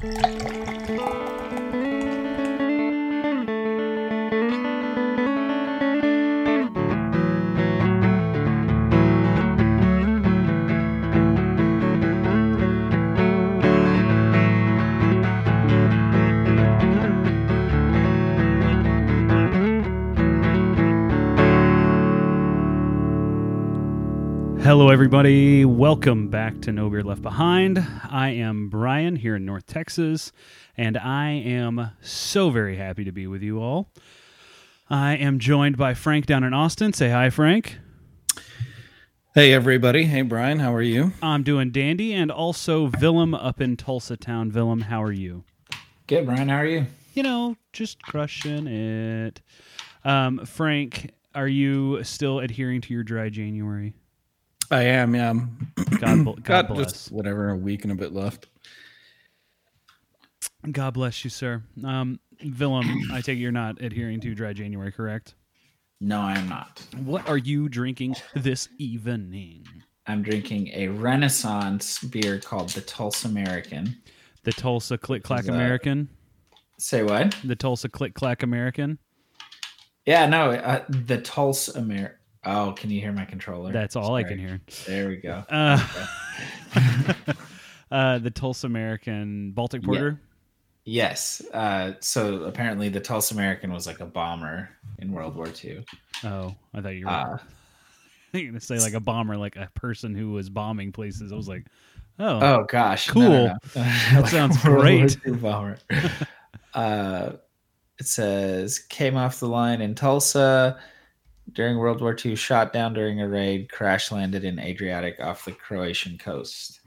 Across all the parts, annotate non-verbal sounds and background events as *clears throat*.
thank you Hello, everybody. Welcome back to No Beer Left Behind. I am Brian here in North Texas, and I am so very happy to be with you all. I am joined by Frank down in Austin. Say hi, Frank. Hey, everybody. Hey, Brian. How are you? I'm doing dandy, and also Willem up in Tulsa Town. Willem, how are you? Good, Brian. How are you? You know, just crushing it. Um, Frank, are you still adhering to your dry January? I am. Yeah. God, bl- *clears throat* God Got bless. just whatever a week and a bit left. God bless you, sir. Um, Willem, I take it you're not adhering to dry January, correct? No, I am not. What are you drinking this evening? I'm drinking a Renaissance beer called the Tulsa American. The Tulsa Click Clack that- American. Say what? The Tulsa Click Clack American. Yeah, no, uh, the Tulsa American. Oh, can you hear my controller? That's all I can hear. There we go. Uh, *laughs* uh, the Tulsa American Baltic Porter. Yes. Uh, so apparently, the Tulsa American was like a bomber in World War II. Oh, I thought you were Uh, *laughs* going to say like a bomber, like a person who was bombing places. I was like, oh, oh gosh, Cool. no, no. That *laughs* sounds great. Bomber. uh, it says came off the line in Tulsa during World War II, shot down during a raid, crash landed in Adriatic off the Croatian coast.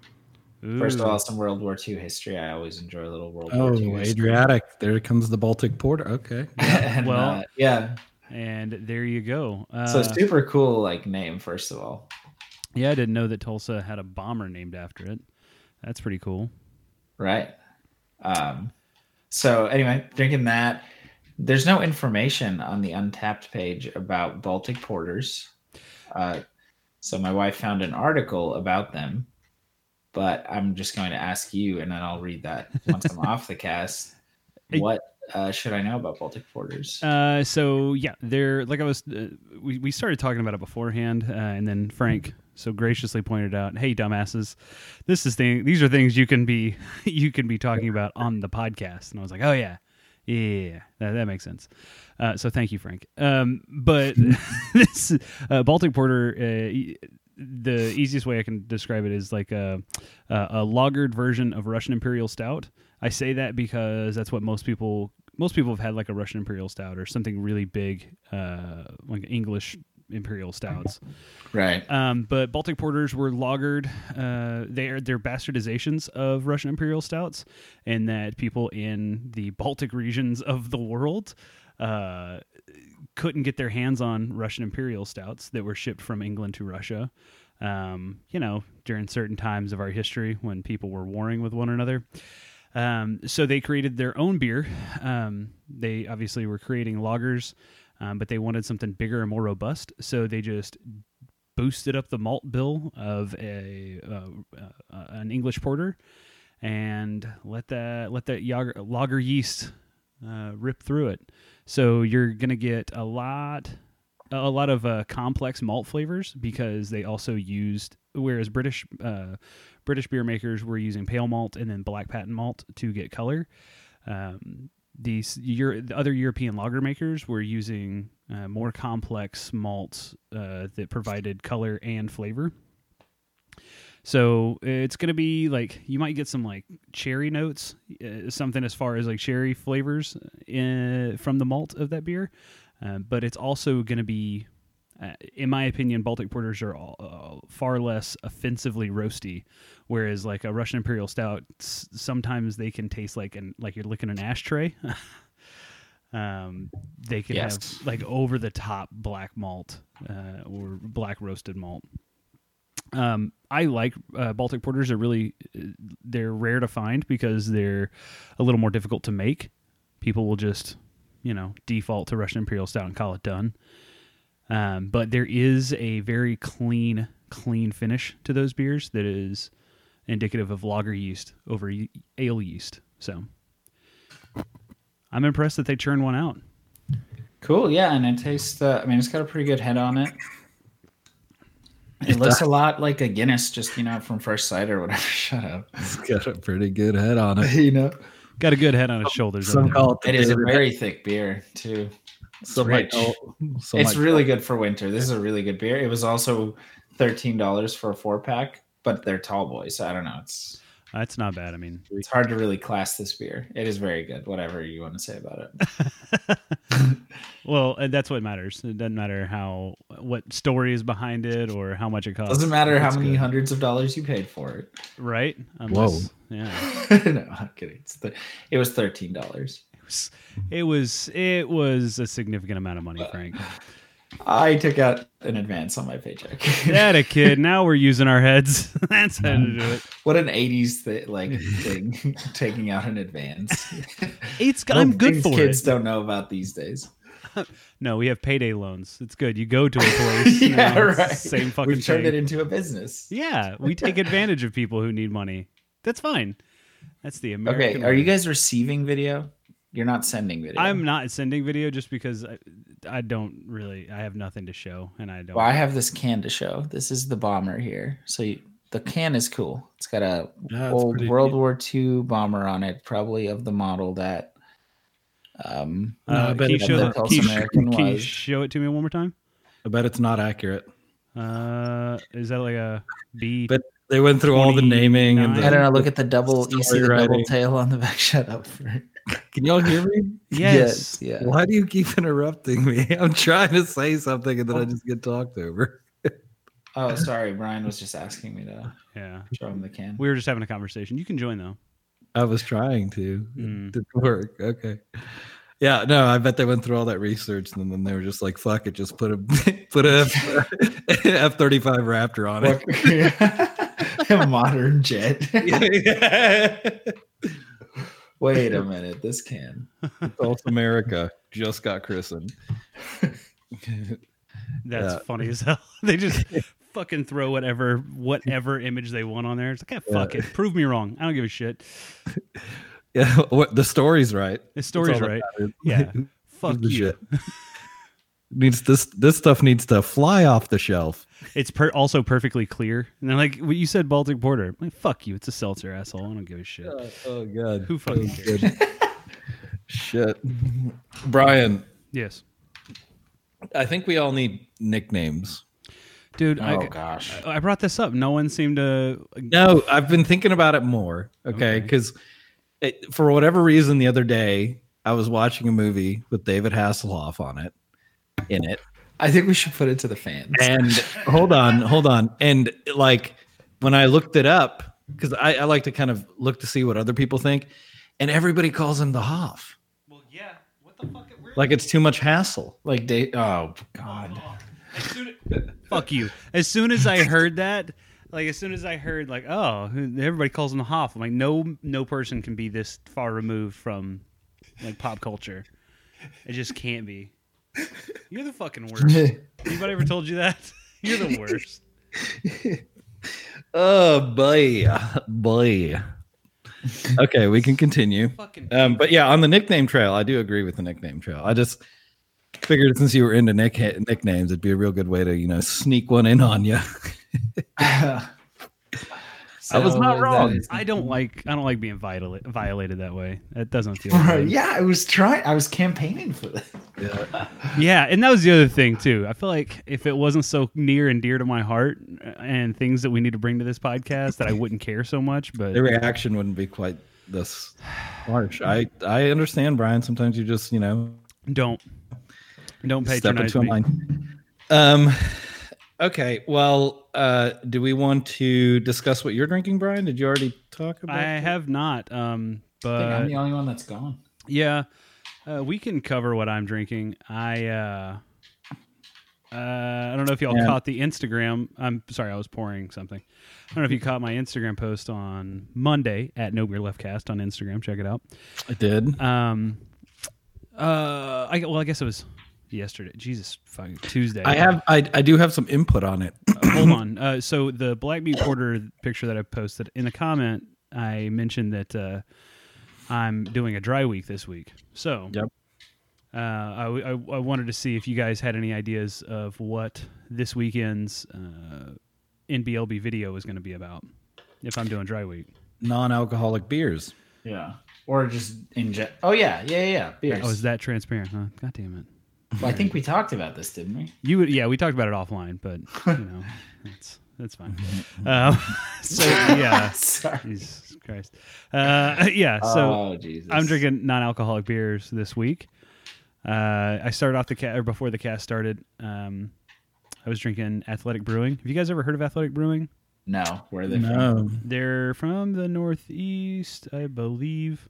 First of all, some World War II history. I always enjoy a little World Oh, War II history. Adriatic. There comes the Baltic Porter. Okay. *laughs* and, Well, uh, yeah. and there you go. Uh, So super cool, like name. First of all, yeah, I didn't know that Tulsa had a bomber named after it. That's pretty cool. right? Um, so anyway, drinking that. There's no information on the Untappd page about Baltic porters. Uh, so my wife found an article about them, but I'm just going to ask you, and then I'll read that once I'm *laughs* off the cast. What uh, should I know about Baltic porters? Uh, so yeah, they're like I was. Uh, we we started talking about it beforehand, uh, and then Frank so graciously pointed out, "Hey, dumbasses, this is thing. These are things you can be *laughs* you can be talking about on the podcast." And I was like, "Oh yeah, yeah, that, that makes sense." Uh, so thank you, Frank. Um, but *laughs* this uh, Baltic Porter. Uh, the easiest way I can describe it is like a, a, a lagered version of Russian Imperial Stout. I say that because that's what most people most people have had like a Russian Imperial Stout or something really big, uh, like English Imperial Stouts. right. Um, but Baltic Porters were lagered. Uh, they're they're bastardizations of Russian Imperial Stouts, and that people in the Baltic regions of the world uh, couldn't get their hands on Russian Imperial Stouts that were shipped from England to Russia. Um, you know, during certain times of our history when people were warring with one another. Um, so they created their own beer. Um, they obviously were creating lagers, um, but they wanted something bigger and more robust. So they just boosted up the malt bill of a uh, uh, an English porter and let that let that yager, lager yeast uh, rip through it. So you're gonna get a lot a lot of uh, complex malt flavors because they also used whereas British uh, British beer makers were using pale malt and then black patent malt to get color. Um, these Euro- the other European lager makers were using uh, more complex malts uh, that provided color and flavor. So it's gonna be like you might get some like cherry notes, uh, something as far as like cherry flavors in, from the malt of that beer, uh, but it's also gonna be, uh, in my opinion, Baltic porters are all, uh, far less offensively roasty, whereas like a Russian Imperial Stout, s- sometimes they can taste like an like you're licking an ashtray. *laughs* um, they can Yes. have like over the top black malt uh, or black roasted malt. Um, I like uh, Baltic porters. Are really they're rare to find because they're a little more difficult to make. People will just you know default to Russian Imperial Stout and call it done. Um, but there is a very clean, clean finish to those beers that is indicative of lager yeast over ye- ale yeast. So I'm impressed that they churned one out. Cool, yeah, and it tastes. Uh, I mean, it's got a pretty good head on it. It It looks does. a lot like a Guinness, just you know, from first sight or whatever. *laughs* Shut up. It's got a pretty good head on it. *laughs* you know, Got a good head on his shoulders. Some call it the it is a very thick beer too. Some rich. might call- some it's might really good for winter. This is a really good beer. It was also thirteen dollars for a four pack, but they're tall boys, so I don't know. It's That's not bad. I mean, it's hard to really class this beer. It is very good. Whatever you want to say about it. *laughs* well, and that's what matters. It doesn't matter how what story is behind it or how much it costs. Doesn't matter how many good. hundreds of dollars you paid for it. right? Whoa. Yeah. *laughs* no, I'm kidding. It's the, it was thirteen dollars. It was, it was it was a significant amount of money, uh, Frank. I took out an advance on my paycheck. That a *laughs* kid. Now we're using our heads. *laughs* That's how to do it. what an '80s th- like *laughs* thing, taking out an advance. It's well, I'm good for kids it. don't know about these days. No, we have payday loans. It's good. You go to a place. you yeah, know, right. Same fucking We've turned thing. it into a business. Yeah, we take advantage of people who need money. That's fine. That's the American. Okay, are you guys receiving video? You're not sending video. I'm not sending video just because I, I don't really. I have nothing to show, and I don't. Well, I have this can to show. This is the bomber here. So you, the can is cool. It's got a Yeah, old World neat. War II bomber on it, probably of the model that. Um, No, I Uh, bet can you it's show, not. that- can, you, American can you show it to me one more time? I bet it's not accurate. Uh, is that like a B? But They went through all the naming and the, I don't know. Look at the double. You see the Story double tail on the back. *laughs* Shut up. Can y'all hear me? *laughs* yes. Yeah. Why do you keep interrupting me? *laughs* I'm trying to say something and then I just get talked over. Oh, sorry. Brian was just asking me to Yeah. show him the can. We were just having a conversation. You can join though. I was trying to. Mm. It didn't work. Okay. Yeah, no, I bet they went through all that research and then they were just like, "Fuck it, just put a put a F thirty five Raptor on it." A modern jet. *laughs* Wait a minute. This can. South America just got christened. That's Yeah. funny as hell. *laughs* they just fucking throw whatever whatever image they want on there. It's like, ah, fuck Yeah. it. Prove me wrong. I don't give a shit. *laughs* Yeah, what the story's right. The That's story's right. Yeah. Fuck you. shit. needs this this stuff needs to fly off the shelf. It's per- also perfectly clear. And they're like, well, you said Baltic Porter. I'm like, fuck you. It's a seltzer, asshole. I don't give a shit. Oh, oh god. Who fucking Oh, cares? Shit. Brian, Yes. I think we all need nicknames. Dude, Oh I, gosh. I brought this up. No one seemed to. No, I've been thinking about it more. Okay, Okay. because for whatever reason, the other day I was watching a movie with David Hasselhoff on it, in it, I think we should put it to the fans. and hold on, hold on, and like when I looked it up, because I, I like to kind of look to see what other people think, and everybody calls him the Hoff, Well, yeah. What the fuck? like it's too much hassle. like they. Oh god. *laughs* Fuck you. As soon as I heard that, like as soon as I heard like, oh, everybody calls him the Hoff. I'm like, no, no person can be this far removed from like pop culture. It just can't be. *laughs* You're the fucking *laughs* worst. Anybody ever told you that? *laughs* You're the worst. *laughs* Oh boy, boy. Okay, we can continue. Um, but yeah, on the nickname trail, I do agree with the nickname trail. I just figured since you were into nick nicknames, it'd be a real good way to you know sneak one in on you. I was not wrong. I don't like. I don't like being violated violated that way. That doesn't feel Right, good. yeah, I was trying. I was campaigning for this. yeah. Yeah, and that was the other thing too. I feel like if it wasn't so near and dear to my heart and things that we need to bring to this podcast, that I wouldn't care so much. But The reaction wouldn't be quite this harsh. I I understand, Brian. Sometimes you just you know don't don't step patronize into a me. line. Um. Okay. Well, uh, do we want to discuss what you're drinking, Brian? Did you already talk about? I that? have not. Um, I think I'm the only one that's gone. yeah, uh, we can cover what I'm drinking. I uh, uh, I don't know if y'all Yeah. caught the Instagram. I'm sorry, I was pouring something. I don't know if you caught my Instagram post on Monday at No Beer Left Cast on Instagram. Check it out. I did. Um, uh, I well, I guess it was yesterday. Jesus, fucking Tuesday. I have. I I do have some input on it. Uh, hold *clears throat* on. Uh, so the Black Meat Porter picture that I posted in the comment, I mentioned that uh, I'm doing a dry week this week. So, Yep. uh, I, I, I wanted to see if you guys had any ideas of what this weekend's uh, NBLB video is going to be about. If I'm doing dry week. Non-alcoholic beers. Yeah. Or just in gen- Oh yeah, yeah, yeah, yeah. Beers. Oh, is that transparent? Huh? God damn it. Well, I think we talked about this, didn't we? You would, yeah, we talked about it offline, but you know, *laughs* that's that's fine. Um, *laughs* so yeah, *laughs* Sorry. Jesus Christ. Uh, yeah, so oh Jesus. I'm drinking non-alcoholic beers this week. Uh, I started off the cat or before the cast started. Um, I was drinking Athletic Brewing. Have you guys ever heard of Athletic Brewing? No, where are they from? They're from the Northeast, I believe.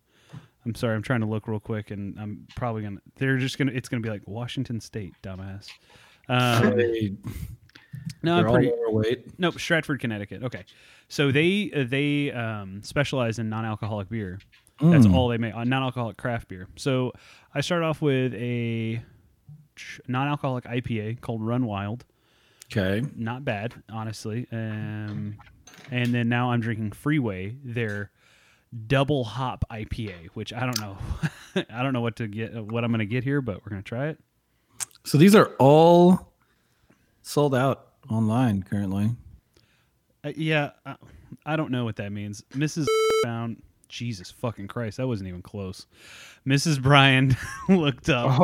I'm sorry, I'm trying to look real quick, and I'm probably gonna. They're just gonna. It's gonna be like Washington State, dumbass. Um, They, no, I'm pretty. overweight. Nope, Stratford, Connecticut. Okay, so they uh, they um, specialize in non-alcoholic beer. That's Mm. all they make on non-alcoholic craft beer. So I start off with a non-alcoholic IPA called Run Wild. Okay. Not bad, honestly. Um, and then now I'm drinking Free Wave, their double hop IPA, which I don't know. *laughs* I don't know what to get, what I'm going to get here, but we're going to try it. So these are all sold out online currently. Uh, yeah, I, I don't know what that means. Mrs. *laughs* found Jesus fucking Christ, that wasn't even close. Mrs. Brian *laughs* looked up.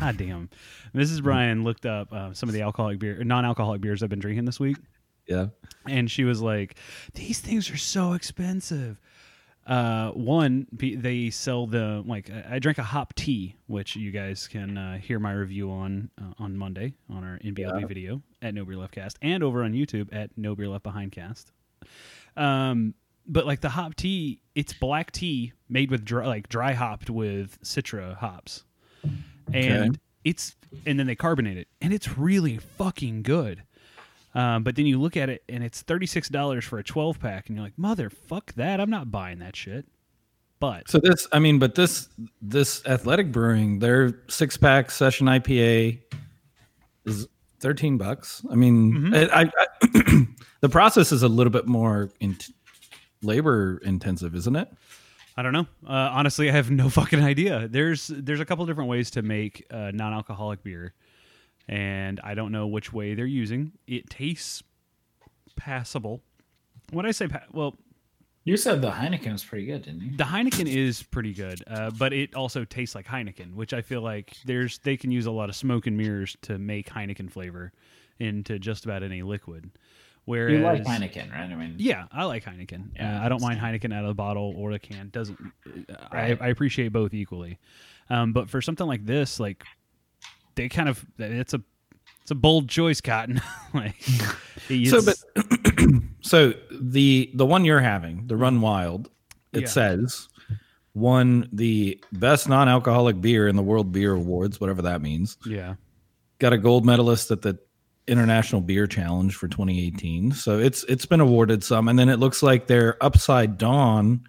God damn. Mrs. Brian looked up uh, some of the alcoholic beer, non-alcoholic beers I've been drinking this week, Yeah. and she was like, "These things are so expensive." Uh, one, they sell the like. I drank a hop tea, which you guys can uh, hear my review on uh, on Monday on our NBLB Yeah. video at No Beer Left Cast and over on YouTube at No Beer Left Behind Cast. Um, but like the hop tea, it's black tea made with dry, like dry hopped with Citra hops, and Okay. it's and then they carbonate it, and it's really fucking good. Um, but then you look at it, and it's thirty six dollars for a twelve pack, and you're like, mother fuck that, I'm not buying that shit. But So this, I mean, but this this athletic brewing, their six pack session IPA is thirteen bucks. I mean, Mhm. I, I, *clears throat* the process is a little bit more in, labor intensive, isn't it? I don't know. Uh, honestly, I have no *laughs* fucking idea. There's there's a couple different ways to make uh, non alcoholic beer, and I don't know which way they're using. It tastes passable. When I say pa- well, you said the Heineken was pretty good, didn't you? The Heineken is pretty good, uh, but it also tastes like Heineken, which I feel like there's they can use a lot of smoke and mirrors to make Heineken flavor into just about any liquid. Whereas, You like Heineken, right? I mean, yeah, I like Heineken. Yeah, uh, I don't mind Heineken out of the bottle or the can. Doesn't Right. I, I appreciate both equally, um, but for something like this, like they kind of it's a it's a bold choice, Cotton. *laughs* like, So, but *clears throat* so the the one you're having, the Run Wild, it Yeah. says won the best non-alcoholic beer in the World Beer Awards, whatever that means. yeah, Got a gold medalist at the International Beer Challenge for 2018. So it's it's been awarded some, and then it looks like their Upside Dawn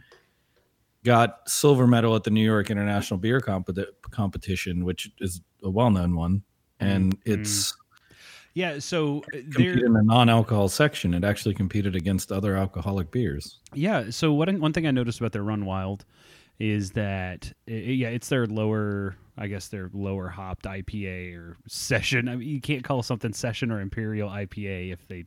got silver medal at the New York International Beer Competi- Competition, which is a well-known one, and Mm. it's yeah. So uh, competed there, in the non-alcohol section. It actually competed against other alcoholic beers. Yeah. So what one thing I noticed about their Run Wild is that i- yeah, it's their lower, I guess their lower hopped IPA or session. I mean, you can't call something session or imperial IPA if they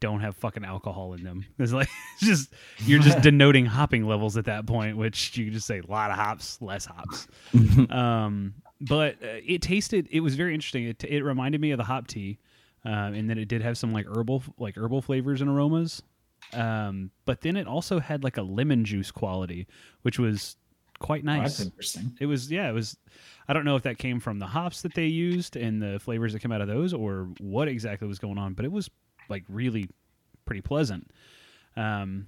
don't have fucking alcohol in them. *laughs* It's like it's just you're just *laughs* denoting hopping levels at that point, which you just say a lot of hops, less hops. *laughs* um, but uh, it tasted. It was very interesting. It, it reminded me of the hop tea, um, and then it did have some like herbal like herbal flavors and aromas. Um, but then it also had like a lemon juice quality, which was quite Oh, nice. that's interesting. it was yeah, it was. I don't know if that came from the hops that they used and the flavors that came out of those, or what exactly was going on. But it was like really pretty pleasant. Um,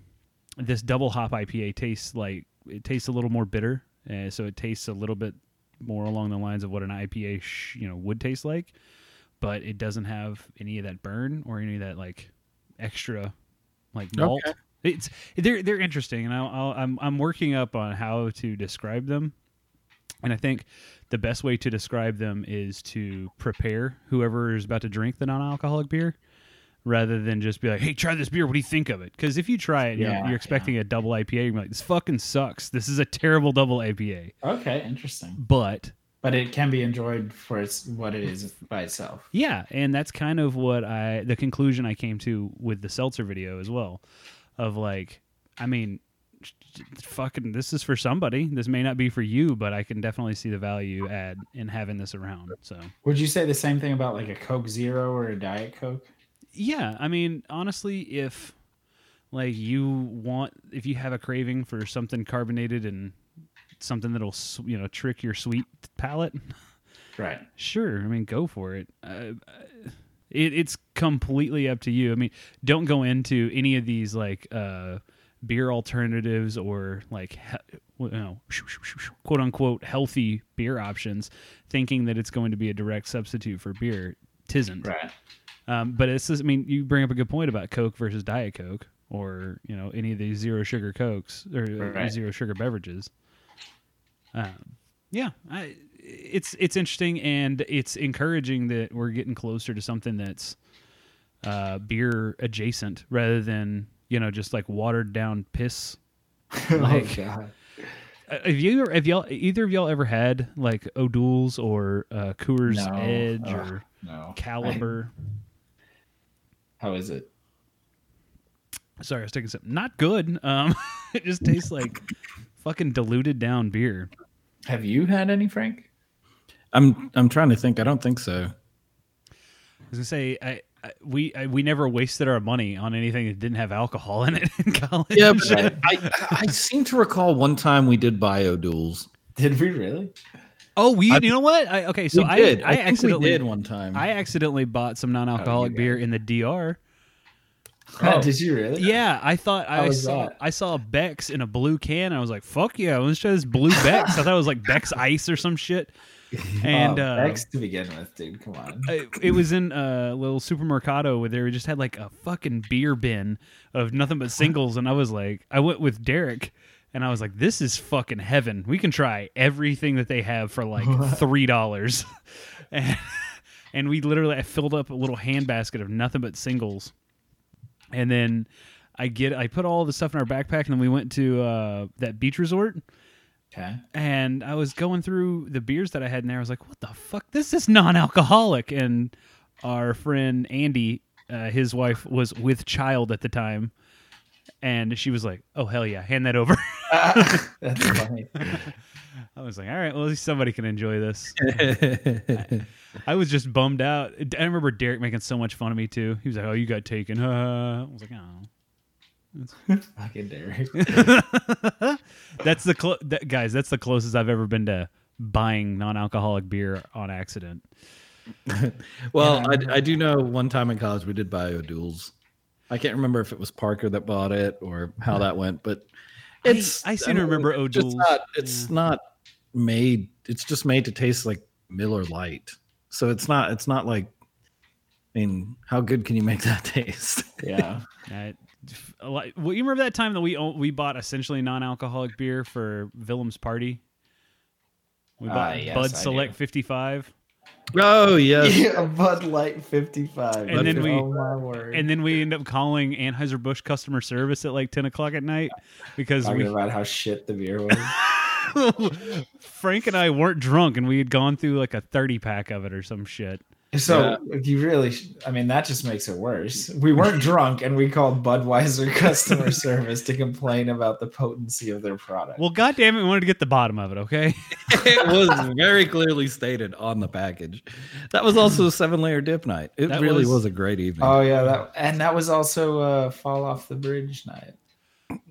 this double hop IPA tastes like it tastes a little more bitter, uh, so it tastes a little bit more along the lines of what an IPA sh- you know would taste like, but it doesn't have any of that burn or any of that like extra like malt. Okay. It's they're they're interesting, and I'll, I'll, I'm I'm working up on how to describe them. And I think the best way to describe them is to prepare whoever is about to drink the non-alcoholic beer rather than just be like, "Hey, try this beer. What do you think of it?" Because if you try it, Yeah, you're expecting a double IPA. You're like, "This fucking sucks. This is a terrible double IPA." Okay, interesting. But But it can be enjoyed for its what it is by itself. Yeah, and that's kind of what I the conclusion I came to with the seltzer video as well, of like, I mean, fucking, this is for somebody. This may not be for you, but I can definitely see the value add in having this around. So Would you say the same thing about like a Coke Zero or a Diet Coke? Yeah, I mean, honestly, if like you want, if you have a craving for something carbonated and something that'll you know trick your sweet palate. Right. Sure, I mean, go for it. Uh, it it's completely up to you. I mean, don't go into any of these like uh, beer alternatives or like you know, quote unquote healthy beer options, thinking that it's going to be a direct substitute for beer. Tisn't. Right. Um, but it's just, I mean, you bring up a good point about Coke versus Diet Coke, or you know, any of these zero sugar Cokes or uh, Right. zero sugar beverages. Um, yeah, I, it's it's interesting and it's encouraging that we're getting closer to something that's uh, beer adjacent rather than you know just like watered down piss. *laughs* Like- oh god. Uh, Have you have y'all either of y'all ever had like O'Doul's or uh, Coors No. Edge Ugh, or No. Caliber? I- how is it? Sorry, I was taking some. Not good. Um, *laughs* it just tastes *laughs* like fucking diluted down beer. Have you had any, Frank? I'm I'm trying to think. I don't think so. I was gonna say, I, I we I, we never wasted our money on anything that didn't have alcohol in it *laughs* in college. Yeah, but I, I seem to recall one time we did buy O'Doul's. Did we really? Oh, we. I- you know what? I, okay, so we I did. I, I, think we accidentally did one time. I accidentally bought some non-alcoholic you beer in the DR. Oh. Did you really? Yeah, I thought I saw that? I saw Beck's in a blue can. I was like, "Fuck yeah, let's try this blue Beck's." I thought it was like Beck's *laughs* Ice or some shit. And oh, uh, Beck's to begin with, dude. Come on. it, it was in a little supermercado where they just had like a fucking beer bin of nothing but singles, and I was like, I went with Derek, and I was like, this is fucking heaven. We can try everything that they have for like three dollars, *laughs* and and we literally I filled up a little hand basket of nothing but singles, and then. I get I put all the stuff in our backpack and then we went to uh, that beach resort Okay. and I was going through the beers that I had in there. I was like, "What the fuck? This is non-alcoholic." And our friend Andy, uh, his wife was with child at the time, and she was like, "Oh hell yeah, hand that over." *laughs* That's *laughs* funny. I was like, "All right, well at least somebody can enjoy this." I was just bummed out. I remember Derek making so much fun of me too. He was like, "Oh, you got taken." Uh. *laughs* I was like, "Oh." Fucking Derek. That's the clo- that, guys. That's the closest I've ever been to buying non-alcoholic beer on accident. well, Yeah, I, I do know one time in college we did buy O'Doul's. I can't remember if it was Parker that bought it or how that went, but I- it's I seem to remember it's not- It's Yeah. not made. It's just made to taste like Miller Lite. So it's not. It's not like. I mean, how good can you make that *laughs* taste? Yeah. Uh, a lot- well, you remember that time that we we bought essentially non-alcoholic beer for Willem's party? We bought yes, Bud I Select do. 55, oh yes. *laughs* yeah. Bud Light 55. And then we- Oh my word. and then we end up calling Anheuser Busch customer service at like 10 o'clock at night because talking we about how shit the beer was. *laughs* Frank and I weren't drunk and we had gone through like a 30 pack of it or some shit. So if you really, I mean, that just makes it worse. We weren't *laughs* drunk, and we called Budweiser customer service to complain about the potency of their product. Well, goddamn it, we wanted to get the bottom of it. Okay. *laughs* it was very clearly stated on the package. That was also a seven layer dip night. It That really was- was, a great evening. oh yeah, that and that was also uh, fall off the bridge night.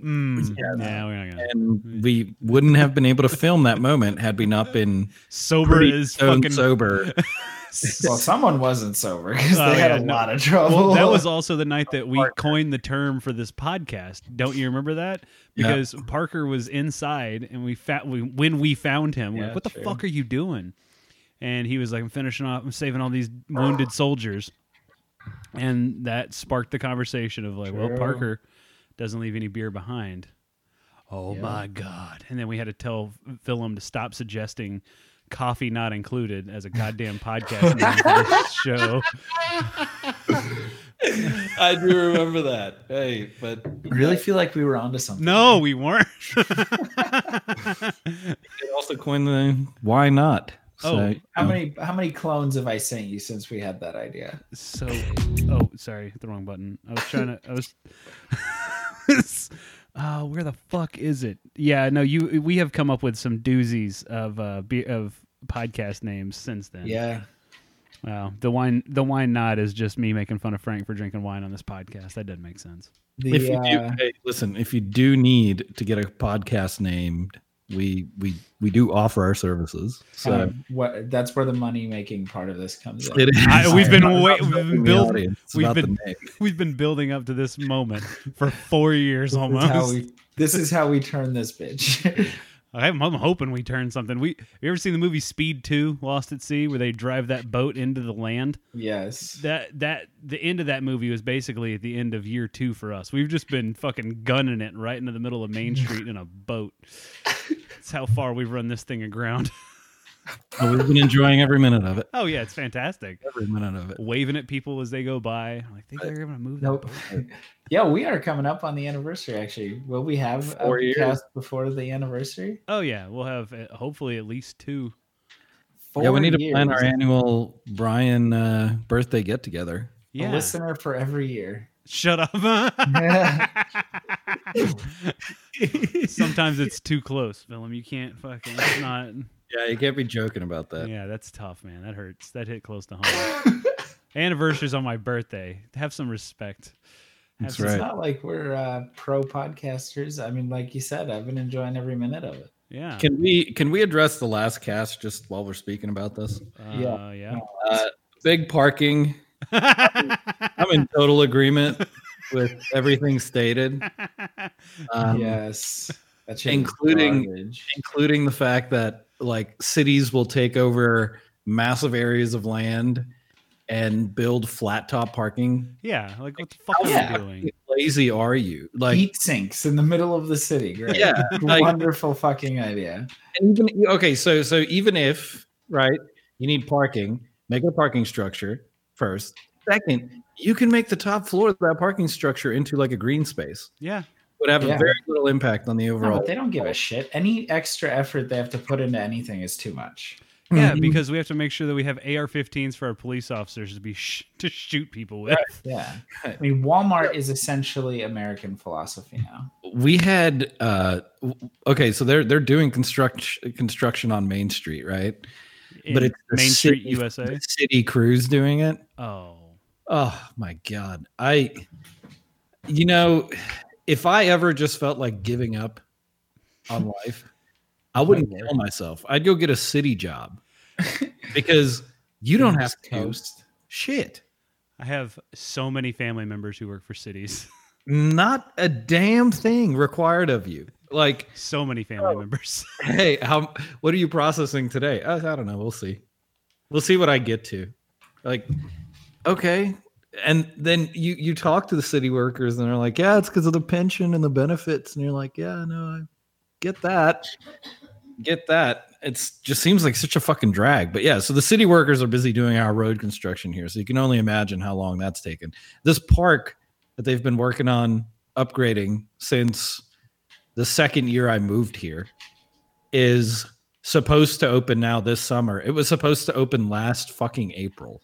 Mm, Yeah, yeah, we're not gonna. and we wouldn't have been able to film that moment had we not been Sober as is stone *laughs* fucking. *laughs* Well, someone wasn't sober because Oh, they had yeah, a no. lot of trouble. Well, that was also the night that we *laughs* coined the term for this podcast. Don't you remember that? Yeah. Because Parker was inside, and we found we, when we found him, we're Yeah, like, "What the true. fuck are you doing?" And he was like, "I'm finishing off. I'm saving all these wounded *sighs* soldiers." And that sparked the conversation of like, "Well, Parker doesn't leave any beer behind." Oh Yeah. my god! And then we had to tell Willem to stop suggesting coffee not included as a goddamn podcast name for this *laughs* show. I do remember that. Hey, but I really feel like we were onto something. No, we weren't. *laughs* it also coined the why not? Oh, How you many how many clones have I sent you since we had that idea? so, oh, sorry, hit the wrong button. I was trying to. I was. *laughs* Oh, where the fuck is it? Yeah, no, you. We have come up with some doozies of uh be, of podcast names since then. Yeah. Wow. The wine. The wine not is just me making fun of Frank for drinking wine on this podcast. That doesn't make sense. The, if you do, uh, hey, listen, if you do need to get a podcast named, we we we do offer our services. So um, what that's where the money making part of this comes in. it is. I- we've been wait- we've been building build- we've been- We've been building up to this moment for four years This is almost. how we this is how we turn this bitch. *laughs* I'm, I'm hoping we turn something. We you ever seen the movie Speed Two: Lost at Sea, where they drive that boat into the land? yes. That that the end of that movie was basically at the end of year two for us. We've just been fucking gunning it right into the middle of Main *laughs* Street in a boat. That's how far we've run this thing aground. *laughs* Oh, we've been enjoying every minute of it. Oh yeah, it's fantastic. Every minute of it. Waving at people as they go by. I'm think they're gonna move that Nope. *laughs* Yeah, we are coming up on the anniversary. Actually, will we have Four a years. cast before the anniversary? Oh yeah, we'll have uh, hopefully at least two. Four yeah, we need to plan our annual Brian uh, birthday get together. A Yeah. listener for every year. Shut up. *laughs* *laughs* Sometimes it's too close, Willem. You can't fucking. It's not. Yeah, you can't be joking about that. Yeah, that's tough, man. That hurts. That hit close to home. *laughs* Anniversary's on my birthday. Have some respect. Have That's some- right. It's not like we're uh, pro podcasters. I mean, like you said, I've been enjoying every minute of it. Yeah. Can we can we address the last cast just while we're speaking about this? Uh, yeah. yeah. Uh, big parking. *laughs* I'm in total agreement with everything stated, *laughs* um, yes, that including- garbage. including the fact that like cities will take over massive areas of land and build flat top parking. yeah. Like, what the fuck Oh, are yeah. you doing? Lazy are you? Like heat sinks in the middle of the city. Great. Yeah, *laughs* like- wonderful fucking idea. And even okay, so so even if right, you need parking, make a parking structure first. Second, you can make the top floor of that parking structure into like a green space. Yeah. Would have Yeah. a very little impact on the No, overall. but they don't give a shit. Any extra effort they have to put into anything is too much. Yeah, Mhm. because we have to make sure that we have AR-15s for our police officers to be sh- to shoot people with. Yeah. I mean, Walmart is essentially American philosophy now. we had uh okay, so they're they're doing construction construction on Main Street, right? In but it's the Main Street, USA. the city crews doing it. Oh, Oh my god. I you know, if I ever just felt like giving up on *laughs* life, I wouldn't kill myself. I'd go get a city job. *laughs* Because you don't have to coast. shit. I have so many family members who work for cities. *laughs* Not a damn thing required of you. Like, so many Oh. family members. hey, how what are you processing today? I, I don't know. We'll see. We'll see what I get to. Like, okay. And then you you talk to the city workers and they're like, yeah, it's because of the pension and the benefits. And you're like, yeah, no, I get that. Get that. It's just seems like such a fucking drag. But yeah, so the city workers are busy doing our road construction here. So you can only imagine how long that's taken. This park that they've been working on upgrading since the second year I moved here is supposed to open now this summer. It was supposed to open last fucking April.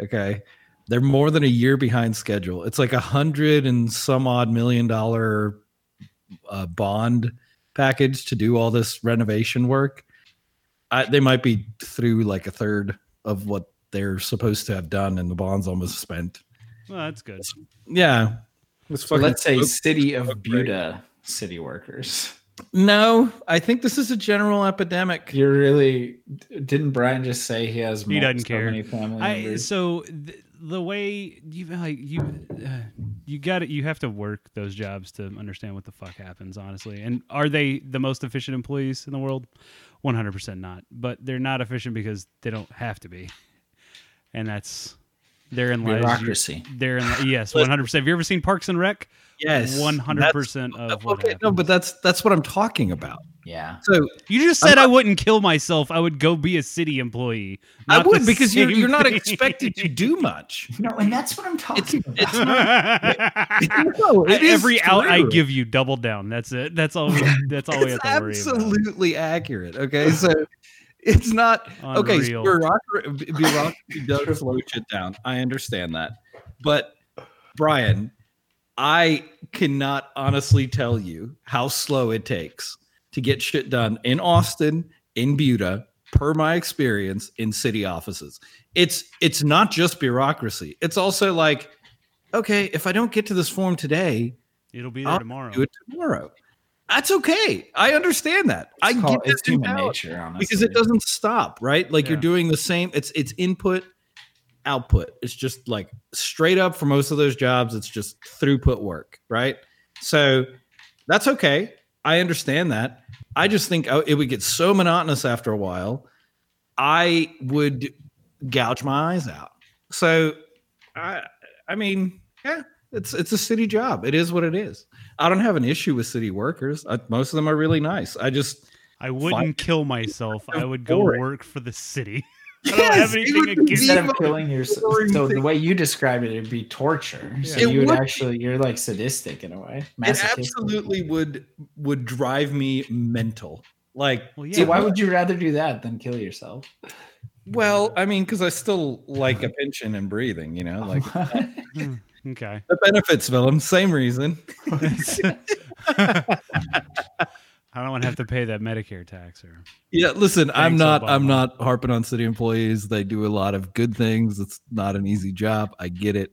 Okay. They're more than a year behind schedule. It's like a hundred and some odd million dollar uh, bond package to do all this renovation work. I, they might be through like a third of what they're supposed to have done, and the bond's almost spent. well, that's good. Yeah. It's So let's say so- city of so great. Buda city workers. No, I think this is a general epidemic. You're really didn't Brian just say he has He mo- doesn't so care. many family I members? so th- the way you like you uh, you got it. You have to work those jobs to understand what the fuck happens. Honestly, and are they the most efficient employees in the world? One hundred percent not. But they're not efficient because they don't have to be, and that's Therein lies Bureaucracy. Therein, yes, one hundred percent. Have you ever seen Parks and Rec? Yes, one hundred percent of what Okay, no, but that's that's what I'm talking about. Yeah. So You just I'm said I wouldn't kill myself. I would go be a city employee. I would because you're you're not expected to do much. *laughs* No, and that's what I'm talking about. It's *laughs* *laughs* no, it is Every out I give you, double down. That's it. That's all. We, that's all we have it's to worry about. absolutely accurate. Okay, so it's not okay. So Unreal. bureaucracy, bureaucracy does slow shit down. I understand that, but Brian, I cannot honestly tell you how slow it takes to get shit done in Austin, in Buda, per my experience in city offices. It's it's not just bureaucracy. It's also like, okay, if I don't get to this form today, It'll be there I'll tomorrow. do it tomorrow. That's okay. I understand that. I It's, get called, that it's human nature, honestly. because it doesn't stop, right? Like you're doing the same. It's it's input, output. It's just like straight up for most of those jobs. It's just throughput work, right? So that's okay. I understand that. I just think oh, it would get so monotonous after a while. I would gouge my eyes out. So I I mean, yeah, it's it's a city job. It is what it is. I don't have an issue with city workers. I, most of them are really nice. I just I wouldn't kill myself. I would go work for the city. I don't have it anything would against be Instead of killing yourself, boring so the way you describe it, it'd be torture. So It you would would- actually, you're like sadistic in a way. it absolutely would would drive me mental. Like, Well, yeah. So why would you rather do that than kill yourself? well, I mean, because I still like a pension and breathing. You know, *laughs* like hmm, okay. the benefits, Willem. Same reason. *laughs* *laughs* I don't want to have to pay that Medicare tax or Yeah, listen, I'm not I'm not harping on city employees. They do a lot of good things. It's not an easy job. I get it.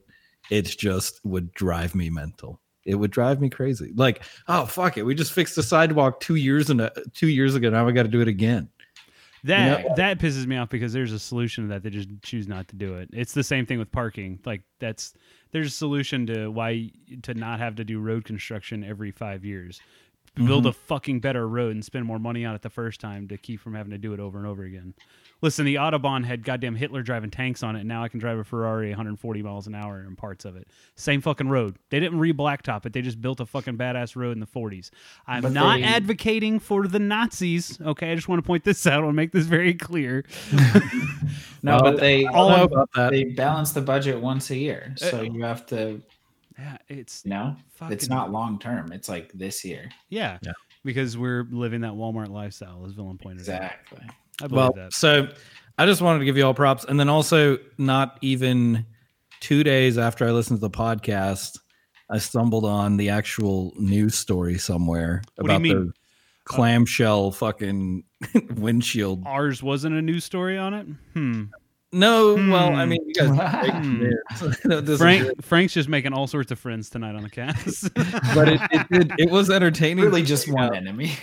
It's just would drive me mental. It would drive me crazy. Like, oh fuck it. We just fixed the sidewalk two years and two years ago. Now we got to do it again. that that pisses me off because there's a solution to that. They just choose not to do it. It's the same thing with parking. Like that's there's a solution to why to not have to do road construction every five years. Build a fucking better road and spend more money on it the first time to keep from having to do it over and over again. Listen, the Autobahn had goddamn Hitler driving tanks on it, and now I can drive a Ferrari 140 miles an hour in parts of it. Same fucking road. They didn't re-blacktop it. They just built a fucking badass road in the 40s. I'm But not they- advocating for the Nazis. Okay, I just want to point this out. and make this very clear. *laughs* *laughs* No, Well, but they I don't know All- about that. they balance the budget once a year, so Uh, you have to. Yeah, it's You know, it's not long term. It's like this year. Yeah, Yeah. because we're living that Walmart lifestyle, as Willem pointed out. Exactly. I believe Well, that. so I just wanted to give you all props, and then also not even two days after I listened to the podcast, I stumbled on the actual news story somewhere What about the clamshell fucking *laughs* windshield. Ours wasn't a news story on it. Hmm. No, well, I Hmm. mean, you guys, Hmm. *laughs* No, Frank good. Frank's just making all sorts of friends tonight on the cast. *laughs* but it, it, did, it was entertaining. Really, just one enemy.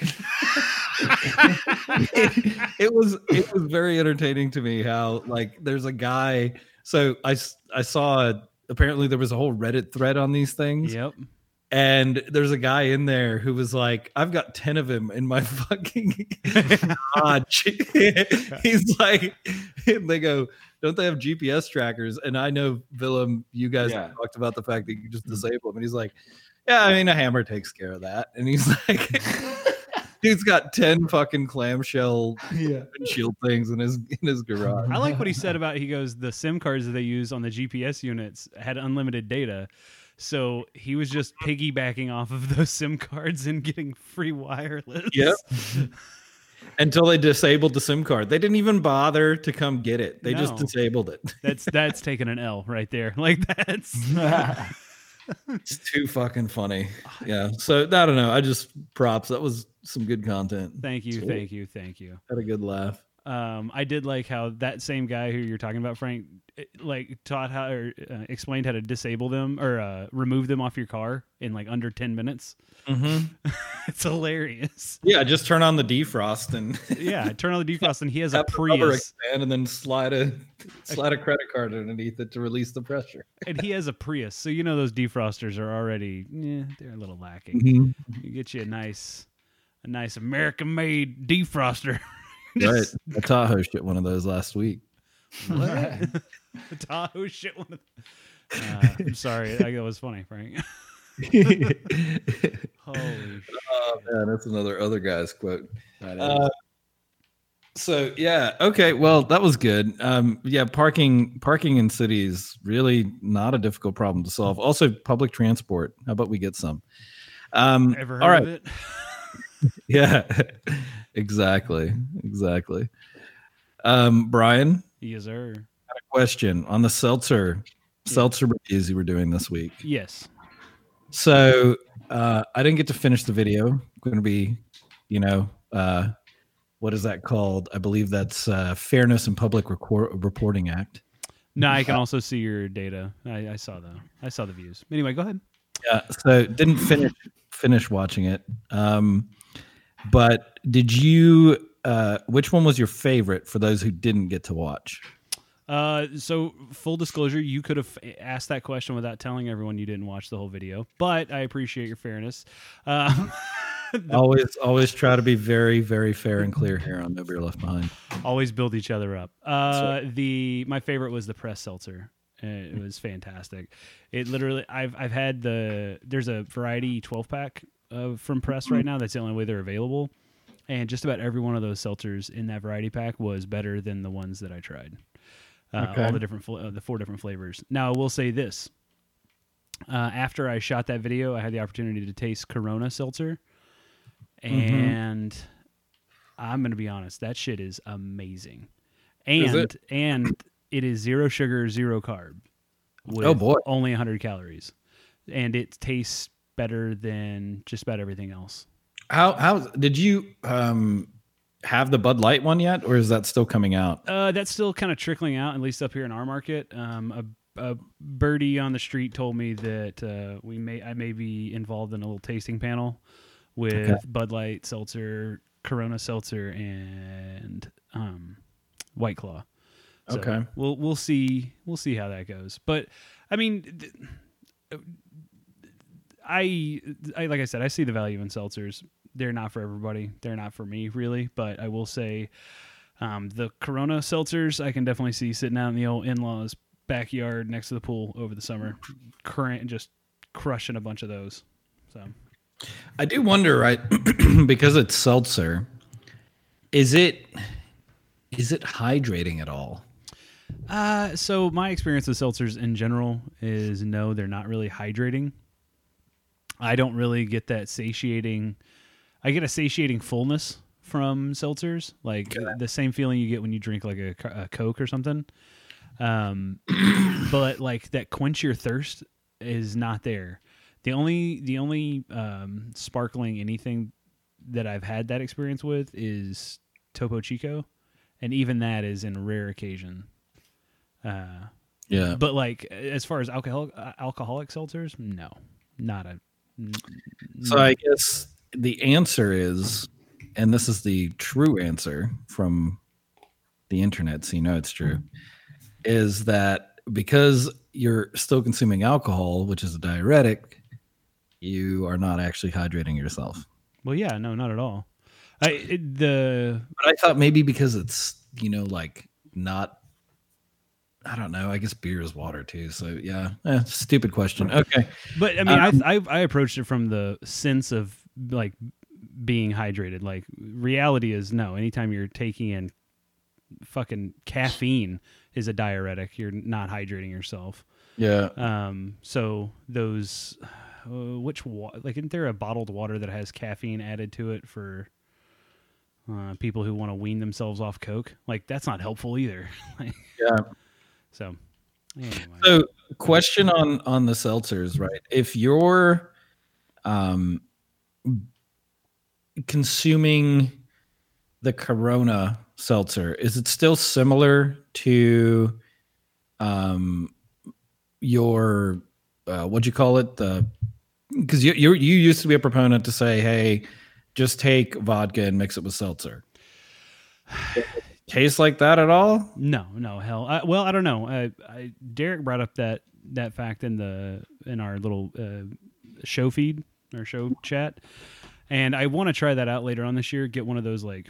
it, *laughs* it was it was very entertaining to me how like there's a guy so I I saw apparently there was a whole reddit thread on these things yep. And there's a guy in there who was like i've got 10 of him in my *laughs* fucking garage *laughs* he's like and *laughs* they go don't they have gps trackers and i know willem you guys Yeah. talked about the fact that you just disable them and he's like yeah i mean a hammer takes care of that and he's like Dude's got ten fucking clamshell yeah. windshield things in his in his garage. I like what he said about he goes the SIM cards that they use on the GPS units had unlimited data. So he was just piggybacking off of those *laughs* SIM cards and getting free wireless. Yep. *laughs* Until they disabled the SIM card, they didn't even bother to come get it. They just disabled it. *laughs* That's that's taking an L right there. Like that's It's too fucking funny. *sighs* Yeah. So I don't know. I just props. That was some good content. thank you, thank you, thank you. Had a good laugh. Um, I did like how that same guy who you're talking about, Frank, like taught how or uh, explained how to disable them or uh, remove them off your car in like under ten minutes. Mm-hmm. *laughs* it's hilarious. Yeah. Just turn on the defrost and *laughs* Yeah, turn on the defrost, and he has a Prius, expand and then slide a slide a credit card underneath it to release the pressure. *laughs* and he has a Prius. So you know those defrosters are already, yeah, they're a little lacking. Mm-hmm. You get you a nice, a nice American-made defroster. Right. I Tahoe shit one of those last week. What? *laughs* *laughs* Tahoe shit one of uh, *laughs* I'm sorry. I, that was funny, Frank. Holy Oh man, that's another other guy's quote. Uh, so yeah, okay. Well, that was good. Um, yeah, parking parking in cities really not a difficult problem to solve. Also, public transport. How about we get some? Um, Ever heard all right. of it? Yeah, exactly, exactly. Um, Brian, Yes, sir. question on the seltzer seltzer reviews you were doing this week. Yes. So uh, I didn't get to finish the video. Going to be, you know, uh, what is that called? I believe that's uh, Fairness and Public Record- Reporting Act. No, I can also see your data. I, I saw the I saw the views. Anyway, go ahead. Yeah. So didn't finish finish watching it. Um, but did you? Uh, which one was your favorite for those who didn't get to watch? Uh, so full disclosure, you could have asked that question without telling everyone you didn't watch the whole video, but I appreciate your fairness. *laughs* Uh, always, always try to be very, very fair and clear here on No Beer Left Behind. always build each other up. Uh, the my favorite was the press seltzer. It was fantastic. It literally, I've I've had the there's a variety 12 pack uh, from Press right now. That's the only way they're available, and just about every one of those seltzers in that variety pack was better than the ones that I tried. Uh, Okay. All the different, fl- uh, the four different flavors. Now I will say this: uh, after I shot that video, I had the opportunity to taste Corona seltzer, and I'm gonna be honest, that shit is amazing, Is and it? and it is zero sugar, zero carb, with Oh, boy. only 100 calories, and it tastes better than just about everything else. How how did you um, have the Bud Light one yet, or is that still coming out? Uh, that's still kind of trickling out, at least up here in our market. Um, a, a birdie on the street told me that uh, we may I may be involved in a little tasting panel with Okay. Bud Light seltzer, Corona seltzer, and um, White Claw. So Okay. we'll we'll see we'll see how that goes. But I mean, th- I I like I said, I see the value in seltzers. They're not for everybody. They're not for me really. But I will say, um, the Corona seltzers I can definitely see sitting out in the old in laws backyard next to the pool over the summer, current and just crushing a bunch of those. So I do wonder, right? *clears throat* because it's seltzer. Is it is it hydrating at all? Uh, so my experience with seltzers in general is no, they're not really hydrating. I don't really get that satiating. I get a satiating fullness from seltzers, like the same feeling you get when you drink like a, a Coke or something. Um, *coughs* but like that quench your thirst is not there. The only the only um, sparkling anything that I've had that experience with is Topo Chico, and even that is in rare occasion. Uh, Yeah. but like as far as alcoholic uh, alcoholic seltzers, no, not a. So I guess the answer is, and this is the true answer from the internet, so you know it's true, is that because you're still consuming alcohol, which is a diuretic, you are not actually hydrating yourself. well, yeah, no, not at all. I it, the But I thought maybe because it's, you know, like not, I don't know. I guess beer is water too. So yeah, eh, stupid question. Okay. But I mean, Um, I, I I approached it from the sense of like being hydrated. Like reality is no. Anytime you're taking in fucking caffeine is a diuretic. You're not hydrating yourself. Yeah. Um. So those, uh, which wa- like isn't there a bottled water that has caffeine added to it for? Uh, people who want to wean themselves off Coke, like that's not helpful either. *laughs* Like, Yeah. So, anyway. So, question on on the seltzers, right? If you're um consuming the Corona seltzer, is it still similar to um your uh, what'd you call it? The because you you you used to be a proponent to say, hey, just take vodka and mix it with seltzer. *sighs* Taste like that at all? No, no, hell. I, well, I don't know. I, I, Derek brought up that that fact in the in our little uh, show feed or show chat, and I want to try that out later on this year. Get one of those like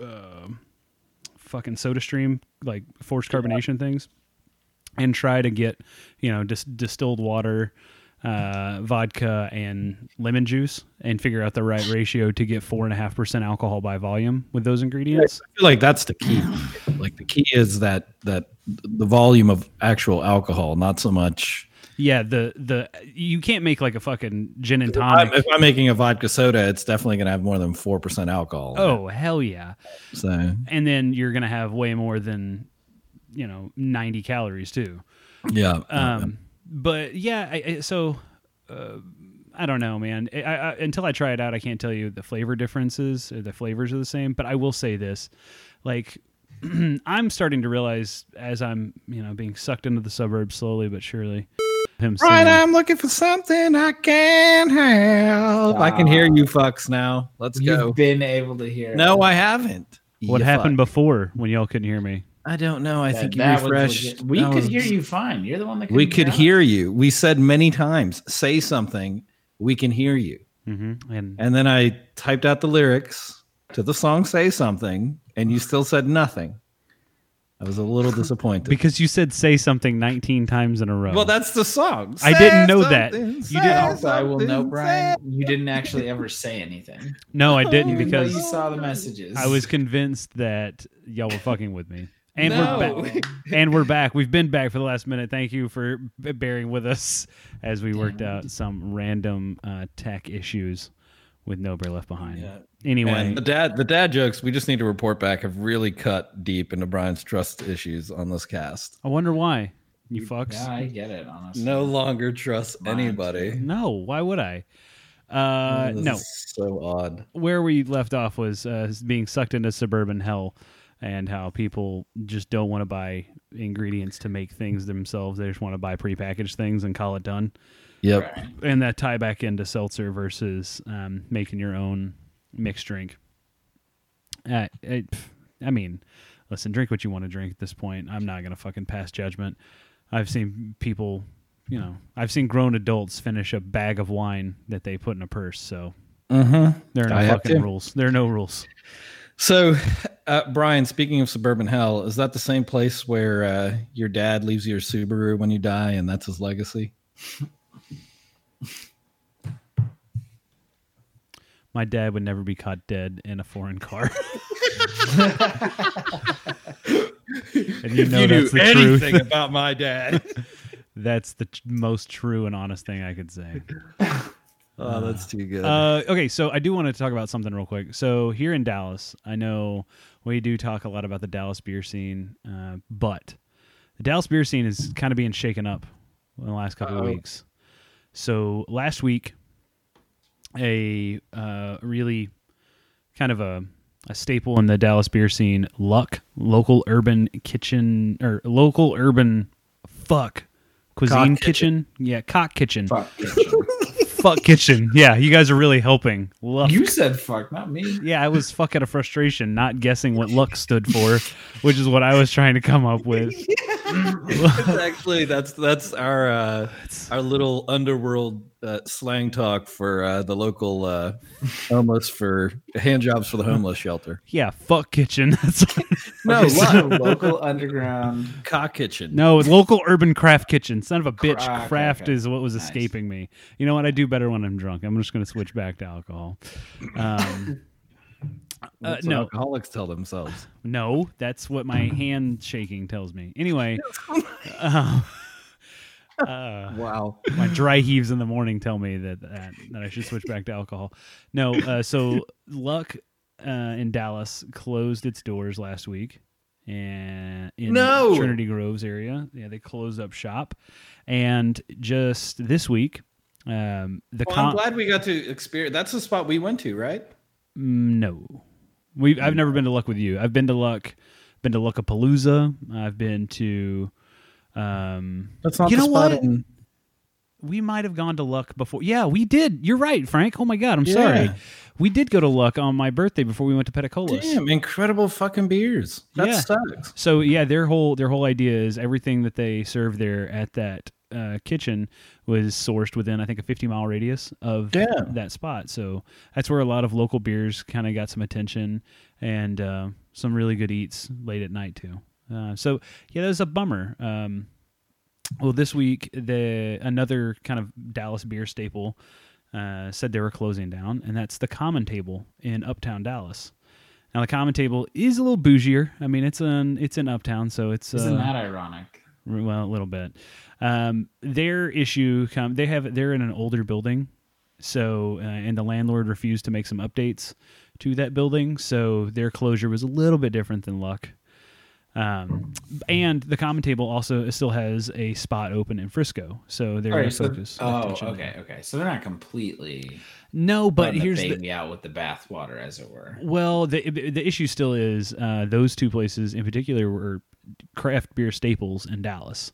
uh, fucking soda stream like forced carbonation things and try to get you know dis- distilled water uh, vodka and lemon juice and figure out the right ratio to get four and a half percent alcohol by volume with those ingredients I feel like that's the key. Like the key is that that the volume of actual alcohol, not so much. yeah the the you can't make like a fucking gin and If I'm, tonic if I'm making a vodka soda, it's definitely going to have more than four percent alcohol. oh hell yeah so and then you're gonna have way more than you know 90 calories too yeah. um but yeah I, I, so uh, i don't know man I, I, until i try it out i can't tell you the flavor differences or the flavors are the same but i will say this like *clears throat* i'm starting to realize as i'm you know being sucked into the suburbs slowly but surely him Right, singing- I'm looking for something I can help. I can hear you fucks now. Let's go. You've been able to hear. No, I haven't. what You happened fuck. before when y'all couldn't hear me I don't know. I That- think you that was refreshed. legit. We That could was- hear you fine. You're the one that We couldn't could hear you. We said many times, say something. We can hear you. hmm and And then I typed out the lyrics to the song Say Something, and you still said nothing. I was a little *laughs* disappointed. because you said say something 19 times in a row well, that's the song. I didn't know that. You didn't- Also, I will know, Brian. You didn't actually ever say anything. no i didn't because you saw the messages. I was convinced that y'all were fucking with me. And No. we're back. *laughs* And we're back. We've been back for the last minute. Thank you for b- bearing with us as we worked out some random uh, tech issues with nobody left behind. Yeah. Anyway, And the dad, the dad jokes. We just need to report back have really cut deep into Brian's trust issues on this cast. I wonder why. You fucks. Yeah, I get it. Honestly, No longer trust Mine anybody. No, why would I? Uh, Oh, this no. is so odd. Where we left off was uh, being sucked into suburban hell and how people just don't want to buy ingredients to make things themselves. They just want to buy prepackaged things and call it done. Yep. Right. and that tie back into seltzer versus um, making your own mixed drink. Uh, it, I mean, listen, drink what you want to drink at this point. I'm not gonna fucking pass judgment. I've seen people, you know, I've seen grown adults finish a bag of wine that they put in a purse. So Mm-hmm. there are no I fucking rules. There are no rules. So, uh, Brian, speaking of suburban hell, is that the same place where uh, your dad leaves your Subaru when you die, and that's his legacy? My dad would never be caught dead in a foreign car. *laughs* and you know that's the truth. about my dad. *laughs* That's the t- most true and honest thing I could say. *laughs* oh, that's too good. Uh, okay, so I do want to talk about something real quick. So here in Dallas, I know we do talk a lot about the Dallas beer scene, uh, but the Dallas beer scene is kind of being shaken up in the last couple of Uh-oh. weeks. So last week, a uh, really kind of a a staple in the Dallas beer scene, Luck local urban kitchen or local urban fuck cuisine Cock kitchen. Yeah, cock kitchen. Fuck. kitchen. *laughs* Fuck kitchen. Yeah, you guys are really helping. Luck. you said fuck, not me. yeah, I was fuck out of frustration not guessing what luck stood for, which is what I was trying to come up with. *laughs* It's actually that's that's our uh, our little underworld uh, slang talk for uh, the local uh, homeless for hand jobs for the homeless shelter. Yeah, fuck kitchen. *laughs* That's No, Okay, local underground. Cock kitchen. no local urban craft kitchen. Son of a bitch. Cra- craft okay. is what was Nice. escaping me. You know what? I do better when I'm drunk. I'm just going to switch back to alcohol. Um, *laughs* uh, That's what no, alcoholics tell themselves. no, that's what my *clears throat* hand shaking tells me. Anyway, uh, *laughs* uh, Wow. my dry heaves in the morning tell me that that, that I should switch back to alcohol. No, uh, so Luck uh, in Dallas closed its doors last week, and in No! Trinity Groves area, yeah, they closed up shop, and just this week, um, the Well, I'm glad we got to experience. That's the spot we went to, right? Mm, no, we I've never been to Luck with you. I've been to Luck, been to Luckapalooza. I've been to. Um, That's not You the know spot what? in- we might have gone to Luck before. Yeah, we did. You're right, Frank. Oh my God, I'm Yeah. sorry. We did go to Luck on my birthday before we went to Peticolas. Damn, incredible fucking beers. That Yeah. sucks. So yeah, their whole their whole idea is everything that they serve there at that uh, kitchen was sourced within I think a 50 mile radius of Yeah. that spot. So that's where a lot of local beers kind of got some attention and uh, some really good eats late at night too. Uh, so yeah, that was a bummer. Um, well, this week the another kind of Dallas beer staple uh, said they were closing down, and that's the Common Table in Uptown Dallas. Now the Common Table is a little bougier. I mean, it's an it's in Uptown, so it's Isn't uh, that ironic? well, a little bit. Um, their issue come they have they're in an older building, so uh, and the landlord refused to make some updates to that building, so their closure was a little bit different than Luck. Um, and the common table also still has a spot open in Frisco, so they're right, so, focus. oh, okay, okay. So they're not completely No, but here's the the baby out with the bathwater, as it were. Well, the the issue still is uh, those two places in particular were craft beer staples in Dallas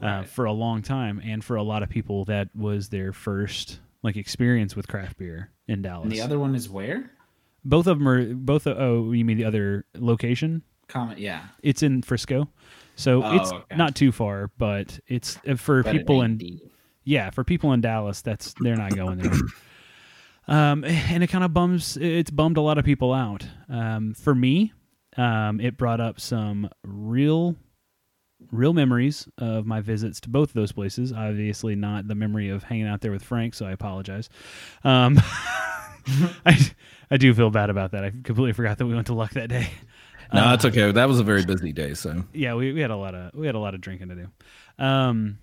uh, for a long time, and for a lot of people, that was their first like experience with craft beer in Dallas. And the other one is where? both of them are both. Oh, you mean the other location? Comment, yeah. It's in Frisco, so Oh, it's okay. not too far, but it's uh, for But people in deep. yeah, for people in Dallas, that's they're not going there. *coughs* um, and it kind of bums it's bummed a lot of people out. Um, for me, um, it brought up some real, real memories of my visits to both of those places. Obviously, not the memory of hanging out there with Frank, so I apologize. Um, *laughs* I I do feel bad about that. I completely forgot that we went to Luck that day. No, Uh, it's okay. That was a very busy day. So yeah, we, we had a lot of we had a lot of drinking to do. Um,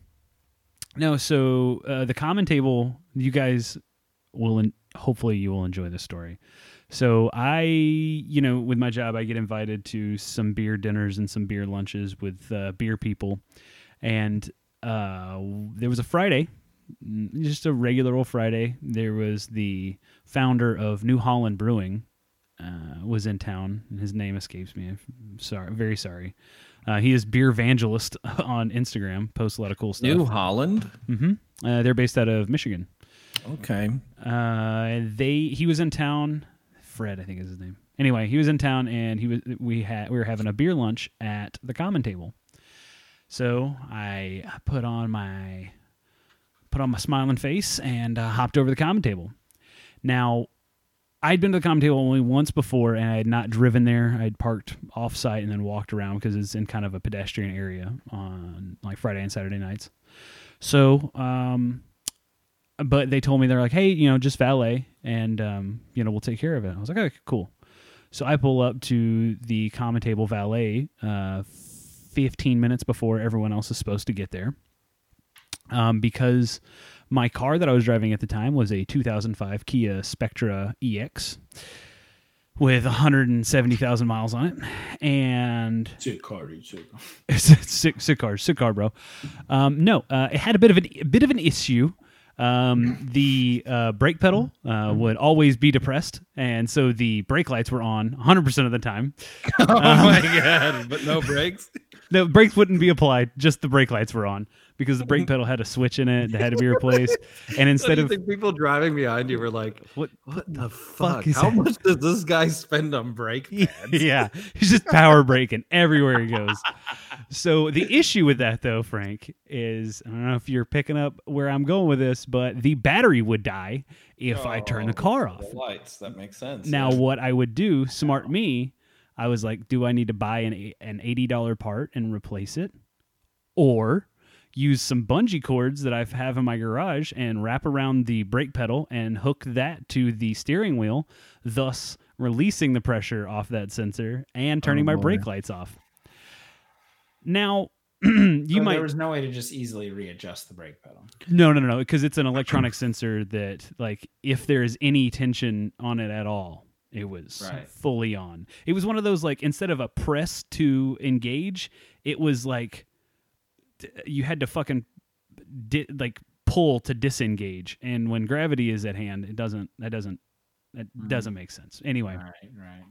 no, so uh, the common table, you guys will en- hopefully you will enjoy this story. So I, you know, with my job, I get invited to some beer dinners and some beer lunches with uh, beer people, and uh, there was a Friday, just a regular old Friday. There was the founder of New Holland Brewing uh, was in town. and His name escapes me. I'm sorry, very sorry. Uh, he is beer evangelist *laughs* on Instagram. Posts a lot of cool stuff. New Holland. Mm-hmm. Uh, they're based out of Michigan. Okay. Uh, they he was in town. Fred, I think is his name. Anyway, he was in town, and he was we had we were having a beer lunch at the common table. So I put on my put on my smiling face and uh, hopped over the common table. Now, I'd been to the common table only once before, and I had not driven there. I'd parked off site and then walked around because it's in kind of a pedestrian area on like Friday and Saturday nights. So, um, but they told me they're like, hey, you know, just valet, and um, you know, we'll take care of it. I was like, okay, cool. So I pull up to the common table valet, uh, 15 minutes before everyone else is supposed to get there, um, because my car that I was driving at the time was a 2005 Kia Spectra EX with 170,000 miles on it, and Sick car, dude, sick. *laughs* sick, sick car, sick car, bro. Um, no, uh, it had a bit of an, a bit of an issue. Um, the uh, brake pedal uh, would always be depressed, and so the brake lights were on 100 percent of the time. *laughs* Oh my god! But no brakes. *laughs* The brakes wouldn't be applied; just the brake lights were on because the brake mm-hmm. pedal had a switch in it that had to be replaced. *laughs* And instead of people driving behind you were like, what, "What the fuck fuck? How that?" much does this guy spend on brake *laughs* pads?" yeah, *laughs* he's just power braking everywhere he goes. So the issue with that, though, Frank, is I don't know if you're picking up where I'm going with this, but the battery would die if I turn the oh, car off. The lights. That makes sense. Now, yeah. what I would do, smart me, I was like, do I need to buy an an eighty dollar part and replace it, or use some bungee cords that I have in my garage and wrap around the brake pedal and hook that to the steering wheel, thus releasing the pressure off that sensor and oh, turning my boy. brake lights off. Now. *clears throat* you oh, So might There was no way to just easily readjust the brake pedal. no, no, no, no, because it's an *clears throat* electronic sensor that, like, if there is any tension on it at all, it was Right. fully on. It was one of those like instead of a press to engage, it was like you had to fucking di- like pull to disengage. And when gravity is at hand, it doesn't. That doesn't. That Mhm. doesn't make sense. Anyway, Right, right.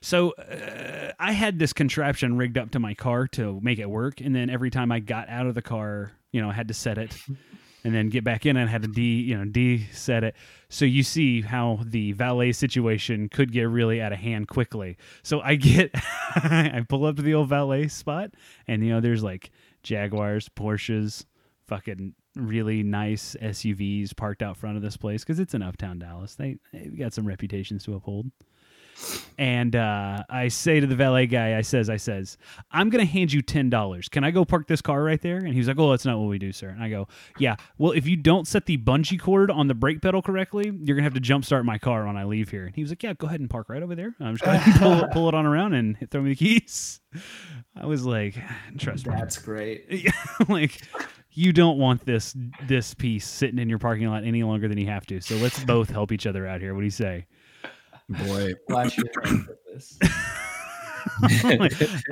so uh, I had this contraption rigged up to my car to make it work, and then every time I got out of the car, you know, I had to set it, *laughs* and then get back in and had to de, you know, de-set it. So you see how the valet situation could get really out of hand quickly. So I get, *laughs* I pull up to the old valet spot, and you know, there's like Jaguars, Porsches, fucking really nice SUVs parked out front of this place because it's in uptown Dallas. They they got some reputations to uphold. And uh, I say to the valet guy, I says, I says, I'm gonna hand you ten dollars. Can I go park this car right there? And he was like, Oh, that's not what we do, sir. And I go, Yeah. Well, if you don't set the bungee cord on the brake pedal correctly, you're gonna have to jump start my car when I leave here. And he was like, Yeah, go ahead and park right over there. I'm just gonna *laughs* pull, it- pull it on around and throw me the keys. I was like, Trust me. That's great. *laughs* Like you don't want this this piece sitting in your parking lot any longer than you have to. So let's both help each other out here. What do you say? Boy, Flash your this.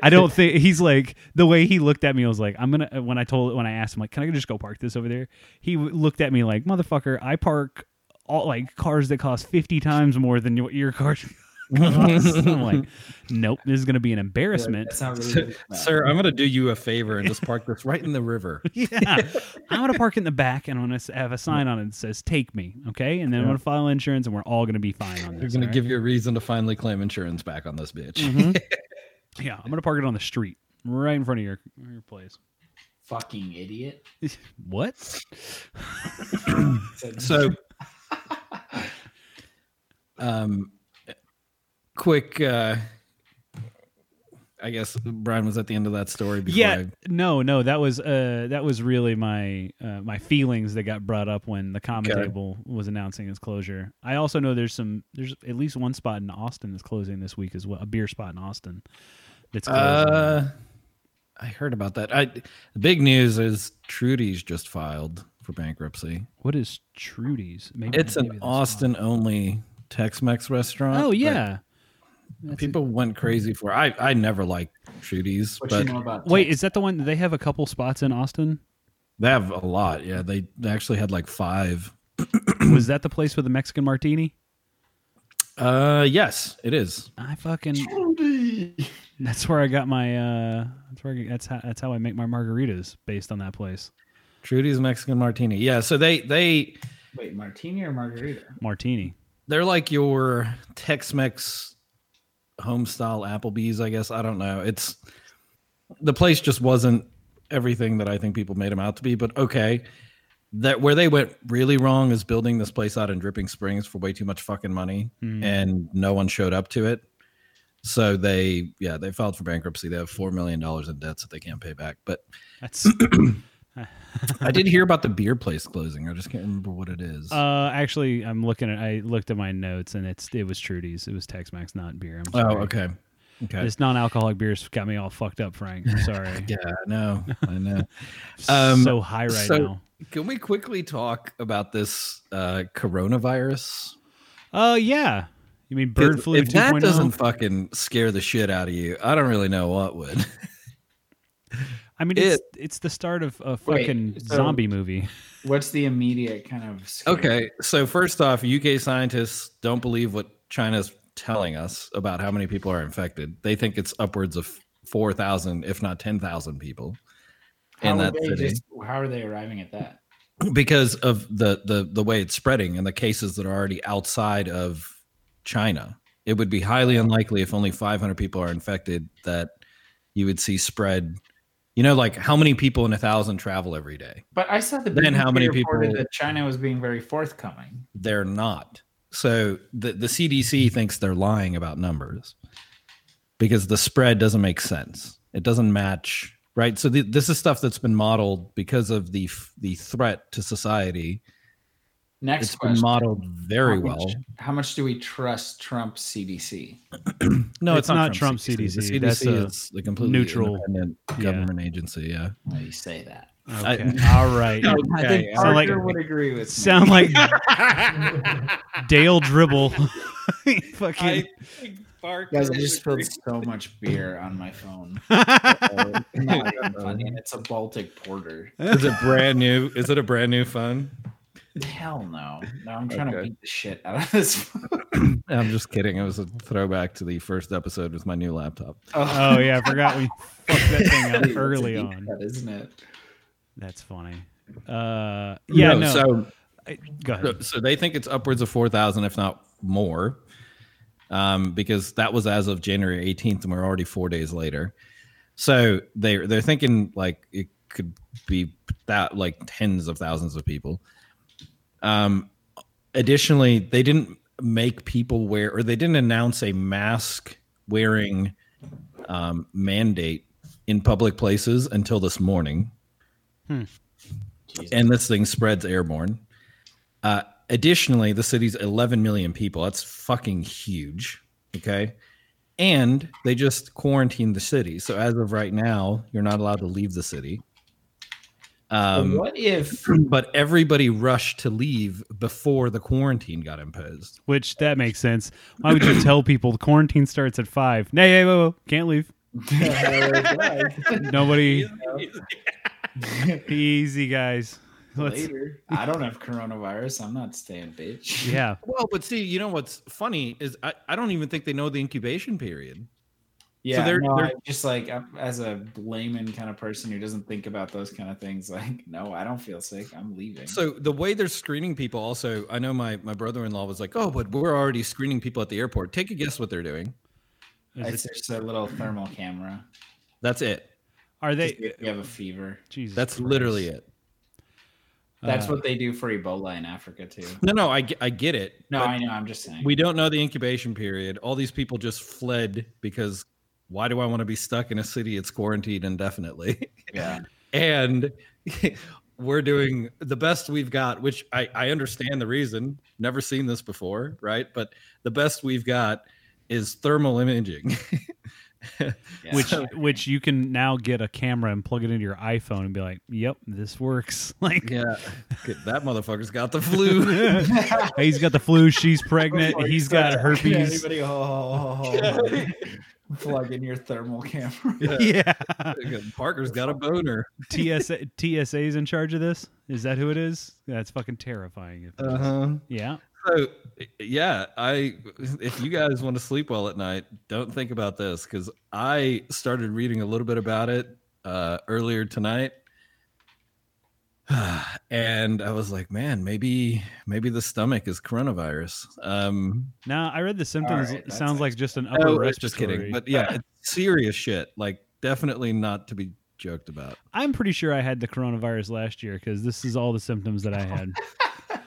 I don't think he's like the way he looked at me. I was like, I'm gonna when I told when I asked him like, can I just go park this over there? He looked at me like, motherfucker, I park all like cars that cost fifty times more than what your car *laughs* costs. *laughs* I'm like, *laughs* nope, this is gonna be an embarrassment. That's not *laughs* really sir, I'm gonna do you a favor and just park this right in the river. yeah, I'm gonna park it in the back and I'm gonna have a sign on it that says "Take me," okay, and then I'm gonna file insurance and we're all gonna be fine on this. We're this. gonna give you a reason to finally claim insurance back on this bitch. Mhm. yeah, I'm gonna park it on the street right in front of your your place. fucking idiot. What? So, um, quick. uh I guess Brian was at the end of that story. Before Yeah, I, no, no, that was uh that was really my uh, my feelings that got brought up when the common Okay. table was announcing its closure. I also know there's some there's at least one spot in Austin that's closing this week as well, a beer spot in Austin that's closing. uh, I heard about that. I the big news is Trudy's just filed for bankruptcy. what is Trudy's? Maybe It's maybe an. Austin only Tex-Mex restaurant. Oh yeah. That's people went crazy for. I I never liked Trudy's, What but you know about. Wait, is that the one? They have a couple spots in Austin. they have a lot. Yeah, they, they actually had like five. *clears throat* was that the place with the Mexican martini? Uh, yes, it is. I fucking. That's where I got my. uh That's where. I, that's how. That's how I make my margaritas based on that place. Trudy's Mexican Martini. Yeah, so they they Wait, martini or margarita? Martini. they're like your Tex-Mex home style Applebee's, I guess. I don't know. It's the place just wasn't everything that I think people made them out to be, but okay. That where they went really wrong is building this place out in Dripping Springs for way too much fucking money Hmm. and no one showed up to it. So they yeah, they filed for bankruptcy. They have 4 million dollars in debts that they can't pay back. But That's. *clears throat* *clears throat* I did hear about the beer place closing. I just can't remember what it is. uh, actually, I'm looking at. I looked at my notes, and it's it was Trudy's. It was Tex-Mex, not beer. I'm oh, sorry. okay. Okay. This non-alcoholic beers got me all fucked up, Frank. I'm *laughs* sorry. Yeah, I know. I know. *laughs* *laughs* Um, so high right so- now. Can we quickly talk about this uh, coronavirus? Oh yeah. You mean bird flu oh? If that 2.0? doesn't fucking scare the shit out of you, I don't really know what would. I mean, it's it's the start of a Wait, fucking so- zombie movie. *laughs* What's the immediate kind of scare? okay, so first off, UK scientists don't believe what China's telling us about how many people are infected. They think it's upwards of four thousand, if not ten thousand people How in would that they city. just- how are they arriving at that? because of the the the way it's spreading and the cases that are already outside of China. It would be highly unlikely if only 500 people are infected that you would see spread. You know, like how many people in a thousand travel every day? But I saw the Then how many reported people- that China was being very forthcoming. They're not. So the the CDC thinks they're lying about numbers because the spread doesn't make sense. It doesn't match, right? So the, this is stuff that's been modeled because of the the threat to society. Next It's been question. modeled very how well. Much, how much do we trust Trump CDC? *clears throat* No, It's not Trump The CDC. CDC That's a is the completely neutral- independent yeah. government agency. Yeah. Why do you say that? Okay. *laughs* All right. I think Okay, Sound like- Parker would agree with me. Sound like *laughs* Dale Gribble. *laughs* fucking. Guys, I just spilled so much beer on my phone. It's not funny, it's a Baltic Porter. Is it brand new? Is it a brand new phone? Hell no. No, I'm trying to beat the shit out of this. *laughs* *clears throat* I'm just kidding. It was a throwback to the first episode with my new laptop. Oh yeah, I forgot we fucked that thing up *laughs* early deep on. cut, isn't it? That's funny. Uh, yeah, no. So, I- go so, ahead. so they think it's upwards of four thousand, if not more, um, because that was as of January 18th, and we're already four days later. So they they're thinking like it could be that like tens of thousands of people. Um, additionally, they didn't make people wear or they didn't announce a mask wearing um, mandate in public places until this morning. Jesus. And this thing spreads airborne. Uh, additionally, the city's 11 million people. That's fucking huge. Okay. And they just quarantined the city. So as of right now, you're not allowed to leave the city. Um, what if *clears throat* but everybody rushed to leave before the quarantine got imposed. Which that makes sense. Why would you *clears throat* tell people the quarantine starts at five? Nay, hey, whoa, whoa, can't leave. *laughs* Nobody. *laughs* Easy, guys. Let's, later? I don't have coronavirus. I'm not staying, bitch. yeah. Well, but see, you know what's funny is I, I don't even think they know the incubation period. Yeah, they're- no, they're- just like as a layman kind of person who doesn't think about those kind of things. *laughs* Like, no, I don't feel sick. I'm leaving. So the way they're screening people, also, I know my my brother in law was like, "Oh, but we're already screening people at the airport." Take a guess what they're doing. Is it's it- just a little thermal camera. That's it. are Just they? if you have a fever. Jesus That's Christ. literally it. That's Uh, what they do for Ebola in Africa too. No, no, I, ge- I get it. No, I know. I'm just saying. we don't know the incubation period. All these people just fled because why do I want to be stuck in a city it's quarantined indefinitely? yeah. *laughs* and *laughs* we're doing the best we've got, which I, I understand the reason. Never seen this before, right? But the best we've got is thermal imaging. yeah. *laughs* which which you can now get a camera and plug it into your iPhone and be like, "Yep, this works." Like, yeah, that motherfucker's got the flu. he's got the flu. She's pregnant. Before you He's got start herpes. Everybody, oh, oh, oh, oh plug in your thermal camera. Yeah. *laughs* Parker's got a boner. *laughs* TSA TSA's in charge of this. Is that who it is? That's fucking terrifying. If it is. Uh-huh. Yeah. So yeah, I if you guys want to sleep well at night, don't think about this because I started reading a little bit about it uh, earlier tonight, *sighs* and I was like, man, maybe maybe the stomach is coronavirus. Um, Now I read the symptoms. right, sounds like just an upper oh, respiratory. just kidding, but *laughs* yeah, it's serious shit. Like definitely not to be joked about. I'm pretty sure I had the coronavirus last year because this is all the symptoms that I had.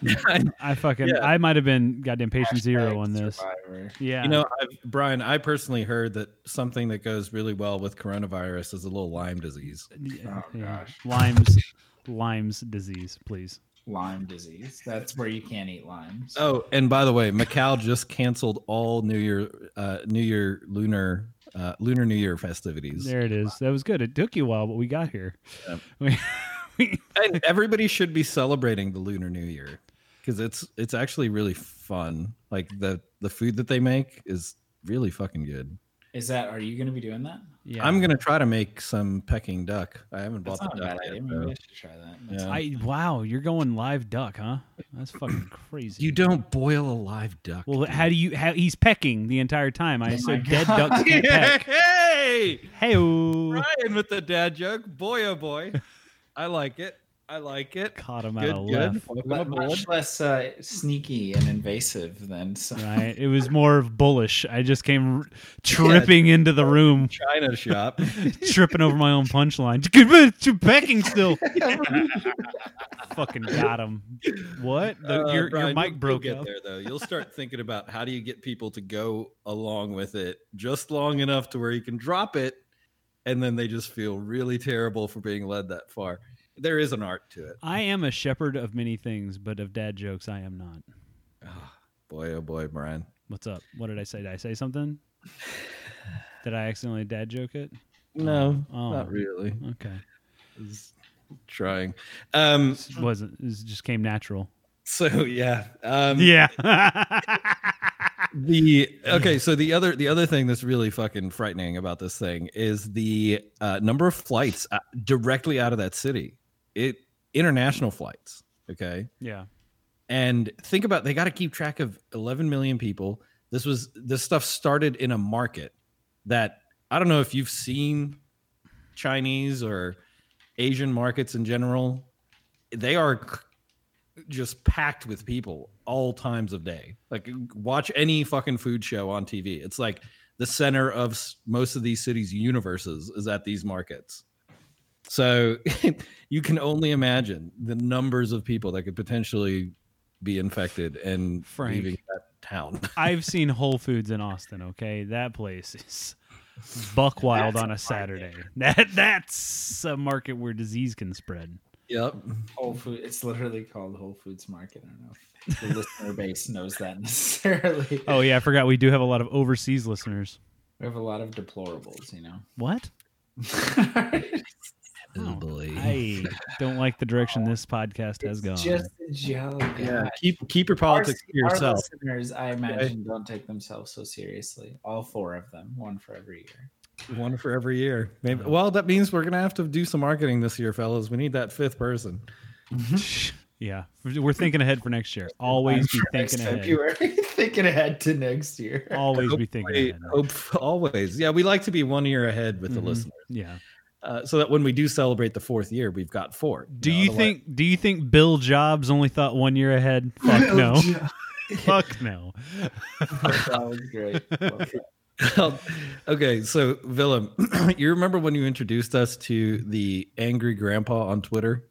*laughs* I fucking Yeah. I might have been goddamn patient zero on this. Survivor. Yeah. You know, I've, Brian, I personally heard that something that goes really well with coronavirus is a little Lyme disease. Yeah, Oh, yeah. gosh. Lyme's Lyme's disease, please. Lyme disease. That's where you can't eat limes. Oh, and by the way, Macau just canceled all New Year, uh, New Year lunar, uh, lunar New Year festivities. There it is. That was good. It took you a while, but we got here. Yeah. *laughs* We- we- And everybody should be celebrating the lunar New Year because it's it's actually really fun. Like the the food that they make is really fucking good. Is that? Are you going to be doing that? yeah. I'm gonna try to make some pecking duck. I haven't That's bought not the a bad duck idea. yet. Maybe though. I should try that. That's- Yeah. I wow, you're going live duck, huh? That's fucking *clears throat* crazy. You don't boil a live duck. well, dude. how do you? How he's pecking the entire time? I Oh said dead God. ducks can't *laughs* peck. hey, Hey, Ryan with the dad joke. Boy, oh boy, I like it. I like it. caught him out of good. left. Welcome Le- aboard. much less uh, sneaky and invasive than some. Right. It was more bullish. I just came r- tripping into the room, China shop. *laughs* tripping over my own punchline. *laughs* Pecking still. *laughs* Fucking got him. What? The, Uh, your, your mic broke you'll get out. there though. You'll start thinking about how do you get people to go along with it just long enough to where you can drop it, and then they just feel really terrible for being led that far. There is an art to it. I am a shepherd of many things, but of dad jokes, I am not. Ah, boy, oh boy, Brian. What's up? What did I say? Did I say something? *sighs* Did I accidentally dad joke it? No, Oh. not really. Okay. Trying. Um. This wasn't. This just came natural. So yeah. Um, Yeah. the *laughs* okay so the other the other thing that's really fucking frightening about this thing is the uh, number of flights uh, directly out of that city it international flights okay? Yeah. and think about they got to keep track of 11 million people. This was this stuff started in a market that i don't know if you've seen chinese or asian markets in general. They are just packed with people all times of day. Like watch any fucking food show on tv it's like the center of most of these cities universes is at these markets So *laughs* you can only imagine the numbers of people that could potentially be infected and Frank. leaving that town. *laughs* I've seen Whole Foods in Austin. Okay, that place is buck *laughs* wild That's on a a Saturday. That that's a market where disease can spread. yep. Whole Food. It's literally called Whole Foods Market. I don't know if the listener base knows that necessarily. Oh yeah, I forgot we do have a lot of overseas listeners. We have a lot of deplorables, you know. What? Oh, boy. I *laughs* don't like the direction this podcast has It's gone. just a joke. yeah. guys. Keep keep your Our, politics to our yourself. listeners, I imagine, don't take themselves so seriously. All four of them, one for every year. One for every year. Maybe. Well, that means we're gonna have to do some marketing this year, fellas. We need that fifth person. *laughs* yeah, we're thinking ahead for next year. *laughs* Always be Next thinking ahead. February, thinking ahead to next year. Always be thinking ahead. hope- always. Yeah, we like to be one year ahead with the Mhm. listeners, Yeah. Uh, so that when we do celebrate the fourth year, we've got four. Do know, you otherwise- think? Do you think Bill Jobs only thought one year ahead? *laughs* Fuck no. *laughs* Fuck no. *laughs* that was great. Okay, so Willem, *clears throat* you remember when you introduced us to the angry grandpa on Twitter?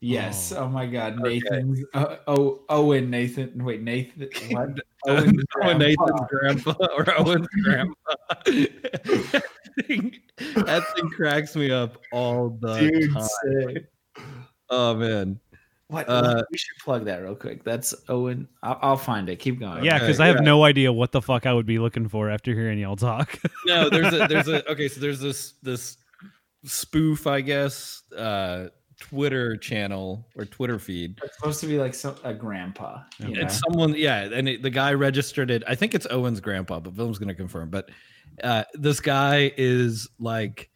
Yes. Oh. Oh, my God, Okay. Nathan. Uh, oh, Owen Nathan. Wait, Nathan. *laughs* What? Owen's Owen grandpa. Nathan's grandpa *laughs* or Owen's grandpa. that, *laughs* thing, that thing cracks me up all the Dude, time. sick. Oh man. What? Uh, we should plug that real quick. That's Owen. I'll, I'll find it. Keep going. Yeah, Okay, because I have yeah. no idea what the fuck I would be looking for after hearing y'all talk. No, there's a there's a okay, so there's this this spoof, I guess, uh Twitter channel or Twitter feed. It's supposed to be like some, a grandpa. you Okay. It's someone, yeah, and it, the guy registered it. I think it's Owen's grandpa, but Willem's going to confirm. But uh, this guy is like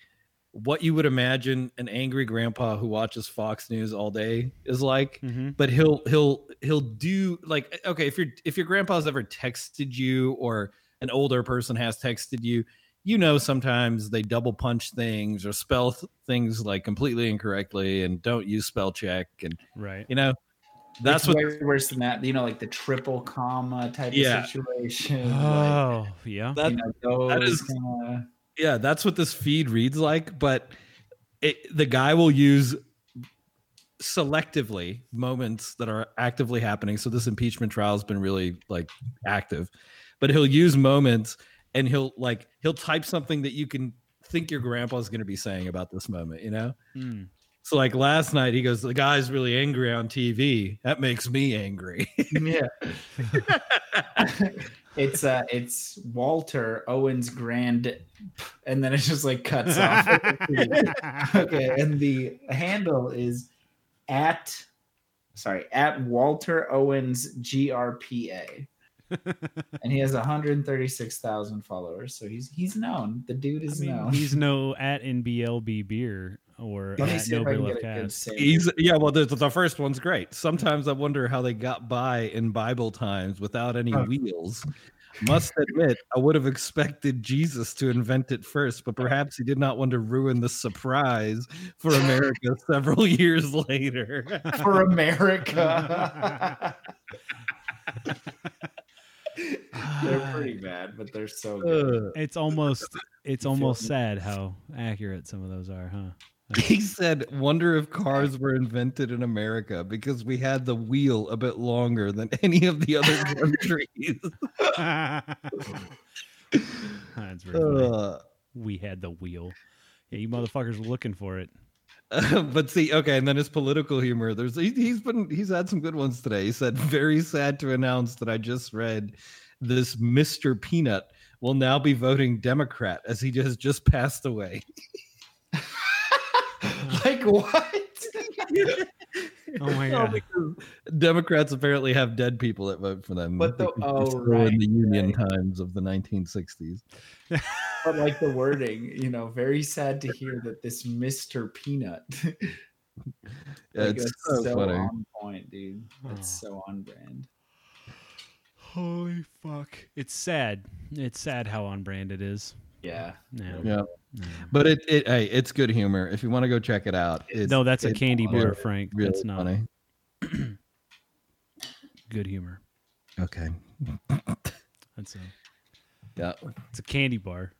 what you would imagine an angry grandpa who watches Fox News all day is like. mm-hmm. But he'll he'll he'll do like okay if your if your grandpa's ever texted you or an older person has texted you, you know sometimes they double punch things or spell th- things like completely incorrectly and don't use spell check and Right. you know that's It's what worse than that. You know, like the triple comma type Yeah. of situation. like, Oh, yeah. that you know, that those is- kinda- yeah that's what this feed reads like but it, the guy will use selectively moments that are actively happening so this impeachment trial has been really like active but he'll use moments and he'll like he'll type something that you can think your grandpa's going to be saying about this moment you know Hmm. so like last night he goes the guy's really angry on tv that makes me angry yeah. *laughs* *laughs* it's uh it's Walter Owen's grand and then it just like cuts off. *laughs* okay, and the handle is at sorry, at Walter Owens GRPA. And he has 136,000 followers, so he's he's known. The dude I is mean, known. he's *laughs* no at NBLB beer or Let at see if I Nobody can Love get a good Cast. He's yeah, well, the, the first one's great. Sometimes I wonder how they got by in Bible times without any Huh. wheels. Must admit, I would have expected Jesus to invent it first, but perhaps he did not want to ruin the surprise for America *laughs* several years later. for America. *laughs* *laughs* they're pretty bad, but they're so good. It's almost it's almost sad how accurate some of those are, huh? *laughs* he said, "Wonder if cars *laughs* were invented in America because we had the wheel a bit longer than any of the other countries." That's very. Uh, We had the wheel. Yeah, you motherfuckers were looking for it. *laughs* but see, okay, and then his political humor. There's he, he's been he's had some good ones today. He said, *laughs* "Very sad to announce that I just read this Mr. Peanut will now be voting Democrat as he has just passed away." *laughs* like what? *laughs* Oh my god. because Democrats apparently have dead people that vote for them. But the- because oh, they're right, in the Union right. times of the 1960s. but like the *laughs* wording, you know, very sad to hear that this Mr. Peanut. *laughs* Yeah, Like, it's that's so, funny. on point, dude. That's Oh. so on brand. Holy fuck. It's sad. It's sad how on brand it is. Yeah. No. Yeah, no. Mm-hmm. but it, it hey, it's good humor. If you want to go check it out, it's, No, that's a candy really, bar, Frank. really That's not funny. *clears throat* good humor. Okay, That's a *laughs* yeah, it's a candy bar.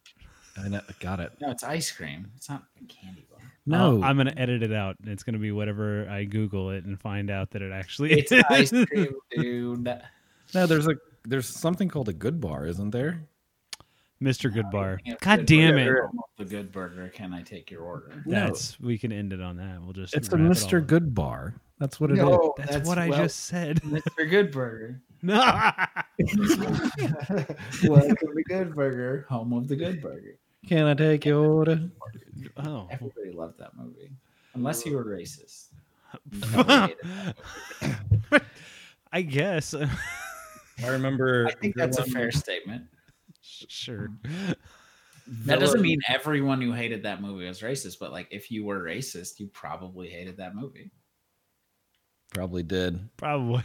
I know, got it. No, it's ice cream. It's not a candy bar. No, I'm gonna edit it out. It's gonna be whatever I Google it and find out that it actually It's is. ice cream, dude. *laughs* no. There's a there's something called a good bar, isn't there? Mr. Goodbar. God Good damn Burger. it. The good burger. Can I take your order? That's we can end it on that. We'll just It's a Mr. Goodbar. That's what it is. No, That's, what I well- just said. *laughs* Mr. Good Burger. no. *laughs* *laughs* Welcome to Good Burger, home of the Good Burger. Can I take your order? oh. Everybody loved that movie, unless you were racist. I guess. I remember. I think that's a fair statement. Sure. Mm-hmm. That doesn't mean everyone who hated that movie was racist, but like if you were racist, you probably hated that movie. Probably did. Probably.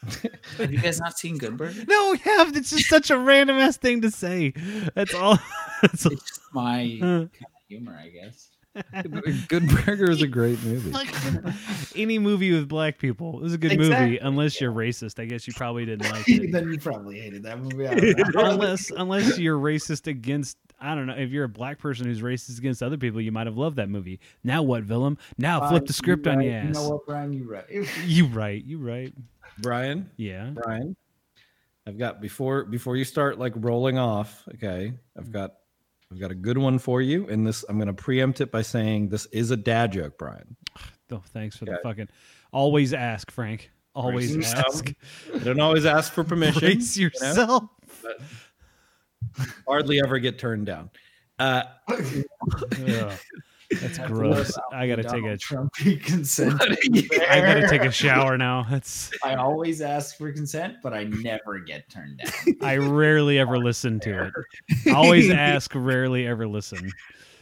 *laughs* Have you guys not seen Good Burger? No, we have. It's just such a random ass thing to say. That's all. *laughs* That's all. It's just my kind of humor, I guess. *laughs* Good Burger is a great movie. *laughs* Any movie with black people is a good movie, unless you're racist. I guess you probably didn't *laughs* like it. then you probably hated that movie. unless unless you're racist against I don't know if you're a black person who's racist against other people, you might have loved that movie. Now what, Willem? Now flip the script on your ass. You know what, Brian? You right. You right, you right. Brian, Yeah. Brian, I've got before before you start like rolling off. Okay, I've mm. got I've got a good one for you, and this I'm going to preempt it by saying this is a dad joke, Brian. Oh, thanks for the fucking. Always ask, Frank. Always Brace yourself. ask. I *laughs* don't always ask for permission. Brace you know? yourself. Hardly ever get turned down. Uh, *laughs* Ugh. That's gross. I gotta take a. Trump *laughs* consent. I gotta take a shower now. That's. I always ask for consent, but I never get turned down. I rarely ever listen to it. *laughs* Always ask, rarely ever listen.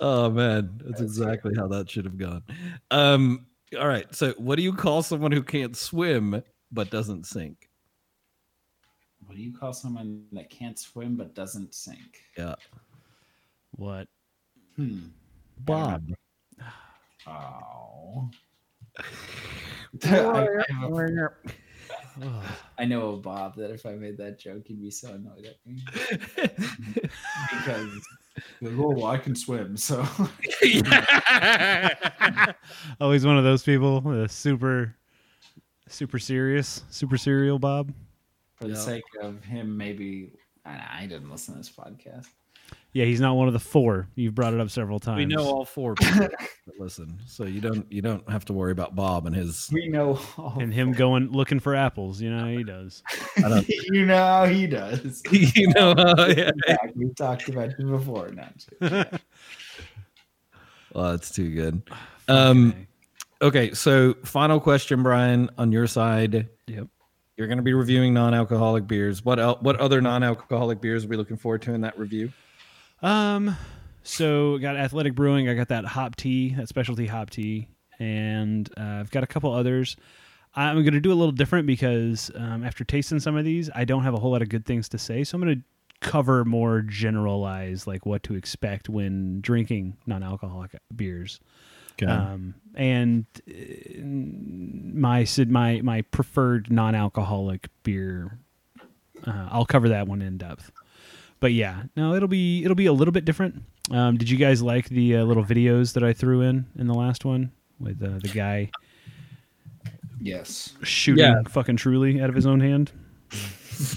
oh man, that's exactly how that should have gone. Um, all right. So, what do you call someone who can't swim but doesn't sink? What do you call someone that can't swim but doesn't sink? Yeah, What? Hmm. Bob. Oh. *laughs* I, I have a- Ugh. *laughs* I know a Bob that if I made that joke, he'd be so annoyed at me *laughs* because like, oh, well, I can swim, so oh, Always one of those people. The super, super serious, super serial Bob. for the Yeah. sake of him, maybe I, I didn't listen to this podcast. Yeah, he's not one of the four. You've brought it up several times. we know all four *laughs* people listen, so you don't you don't have to worry about Bob and his. We know, all and him going looking for apples. You know how he *laughs* does. I don't, *laughs* you know how he does. you know, uh, yeah. Yeah, We've talked about him before. Not Well, that's too good. Um, Okay. okay, so final question, Brian, on your side. Yep. You're going to be reviewing non-alcoholic beers. What el- what other non-alcoholic beers are we looking forward to in that review? Um, so got Athletic Brewing. I got that hop tea, that specialty hop tea, and uh, I've got a couple others. I'm going to do a little different because um, after tasting some of these, I don't have a whole lot of good things to say. So I'm going to cover more generalized, like what to expect when drinking non-alcoholic beers. Um, and uh, my my my preferred non-alcoholic beer, uh, I'll cover that one in depth. But yeah, no, it'll be it'll be a little bit different. Um, did you guys like the uh, little videos that I threw in in the last one with uh, the guy yes. shooting Yeah. fucking truly out of his own hand? *laughs*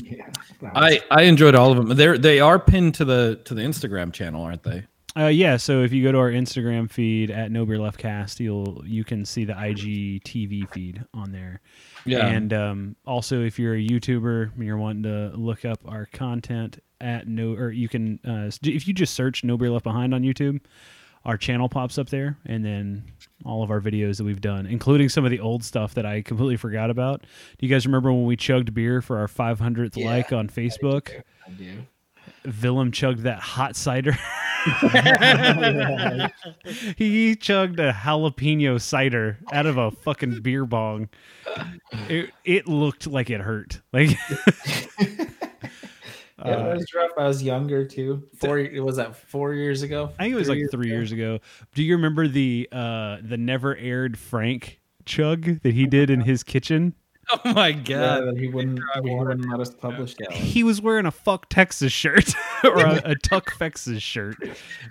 Yeah. I I enjoyed all of them. They're they are pinned to the to the Instagram channel, aren't they? Uh, yeah, so if you go to our Instagram feed at No Beer Left Cast, you'll you can see the IGTV feed on there. And um, also, if you're a YouTuber and you're wanting to look up our content at no, or you can, uh, if you just search No Beer Left Behind on YouTube, our channel pops up there, and then all of our videos that we've done, including some of the old stuff that I completely forgot about. Do you guys remember when we chugged beer for our 500th Yeah, like on Facebook? I do. Willem chugged that hot cider. *laughs* *laughs* he chugged a jalapeno cider out of a fucking beer bong. It, it looked like it hurt. Like *laughs* Yeah, Uh, that was rough. I was younger too. Four was that four years ago? I think it was like three years ago. Do you remember the uh the never aired Frank chug that he did in his kitchen? *laughs* Oh my Yeah, god! that he wouldn't, he wouldn't let us publish that. one. He was wearing a fuck Texas shirt *laughs* or a, a Tuck *laughs* Texas shirt.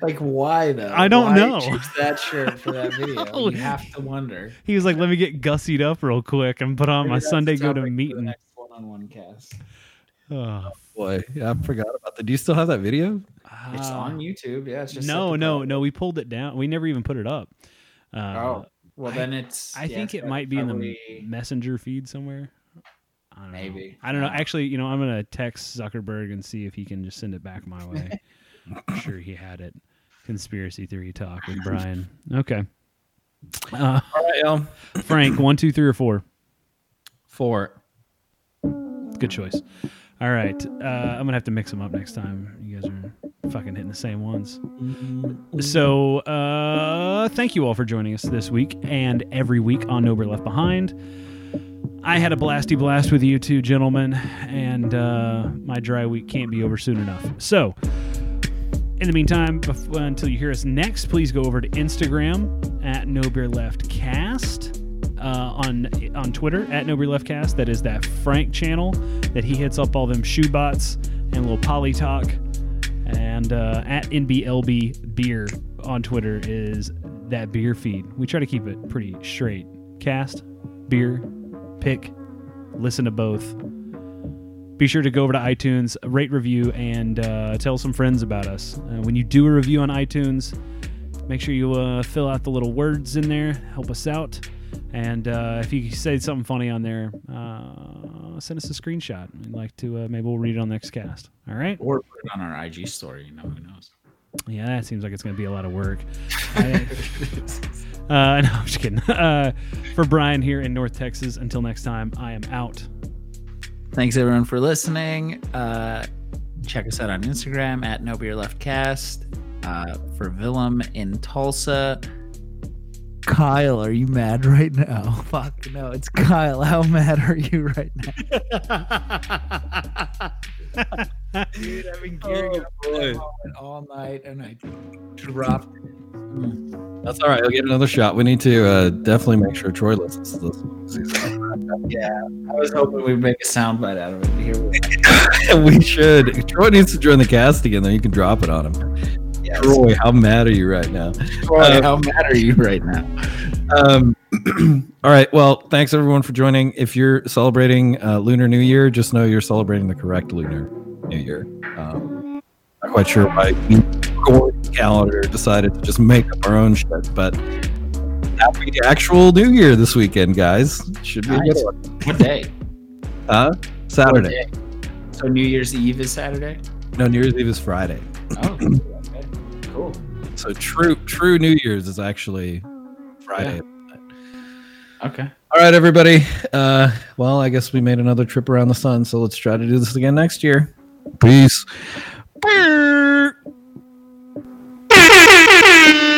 Like, why though? I don't Why know. That shirt for that video. know. You have to wonder. He was like, "Let me get gussied up real quick and put on Maybe my Sunday go to topic for the meeting." one-on-one cast. Oh, Boy, yeah, I forgot about that. Do you still have that video? It's uh, on YouTube. Yeah, it's just No, no, no. We pulled it down. We never even put it up. Uh, Oh, well I- then it's. I yeah, think it might be in the messenger feed somewhere. I don't know. Maybe. I don't know. Actually, you know, I'm gonna text Zuckerberg and see if he can just send it back my way. *laughs* I'm sure he had it. Conspiracy theory talk with *laughs* Brian. Okay. Uh, All right, y'all. Frank, one, two, three, or four. Four. Good choice. All right. Uh, I'm gonna have to mix them up next time. You guys are fucking hitting the same ones. So, uh, thank you all for joining us this week and every week on Nobody Left Behind. I had a blasty blast with you two gentlemen, and uh, my dry week can't be over soon enough. So, in the meantime, bef- until you hear us next, please go over to Instagram at No Beer Left Cast. Uh, on on Twitter at No Beer Left Cast. That is that Frank channel that he hits up all them shoe bots and little poly talk. And uh, at NBLB Beer on Twitter is that beer feed. We try to keep it pretty straight. Cast, beer, pick, listen to both. Be sure to go over to iTunes, rate, review, and uh, tell some friends about us. Uh, when you do a review on iTunes, make sure you uh, fill out the little words in there, help us out. And uh, if you say something funny on there, uh, send us a screenshot. We'd like to, uh, maybe we'll read it on the next cast. All right? Or put it on our IG story. You know who knows? Yeah, that seems like it's going to be a lot of work. I- *laughs* uh, *laughs* no, I'm just kidding. *laughs* Uh, for Brian here in North Texas, until next time, I am out. Thanks everyone for listening. Uh, check us out on Instagram at No Beer Left Cast. Uh, for Willem in Tulsa. Kyle, are you mad right now? *laughs* Fuck no, it's Kyle. How mad are you right now? Dude, I've been gearing up for that all night and I dropped. Mm. That's all right. I'll get another shot. We need to uh, definitely make sure Troy listens to this. Yeah, I was hoping we'd make a soundbite out of it. Here we *laughs* we should. Troy needs to join the cast again, then you can drop it on him. Yes. Troy, how mad are you right now? Troy, Uh, how mad are you right now? Um, *clears throat* all right. Well, thanks everyone for joining. If you're celebrating uh, Lunar New Year, just know you're celebrating the correct Lunar New Year. Um, not quite sure why we calendar decided to just make up our own shit, but happy actual New Year this weekend, guys. Should be a Nice. good one. What day? *laughs* Huh? What Saturday. day? So New Year's Eve is Saturday. No, New Year's Eve is Friday. Oh. *clears throat* Cool. So true, true New Year's is actually oh, Friday. Yeah. Okay. All right, everybody. Uh, well, I guess we made another trip around the sun, so let's try to do this again next year. Peace. *laughs*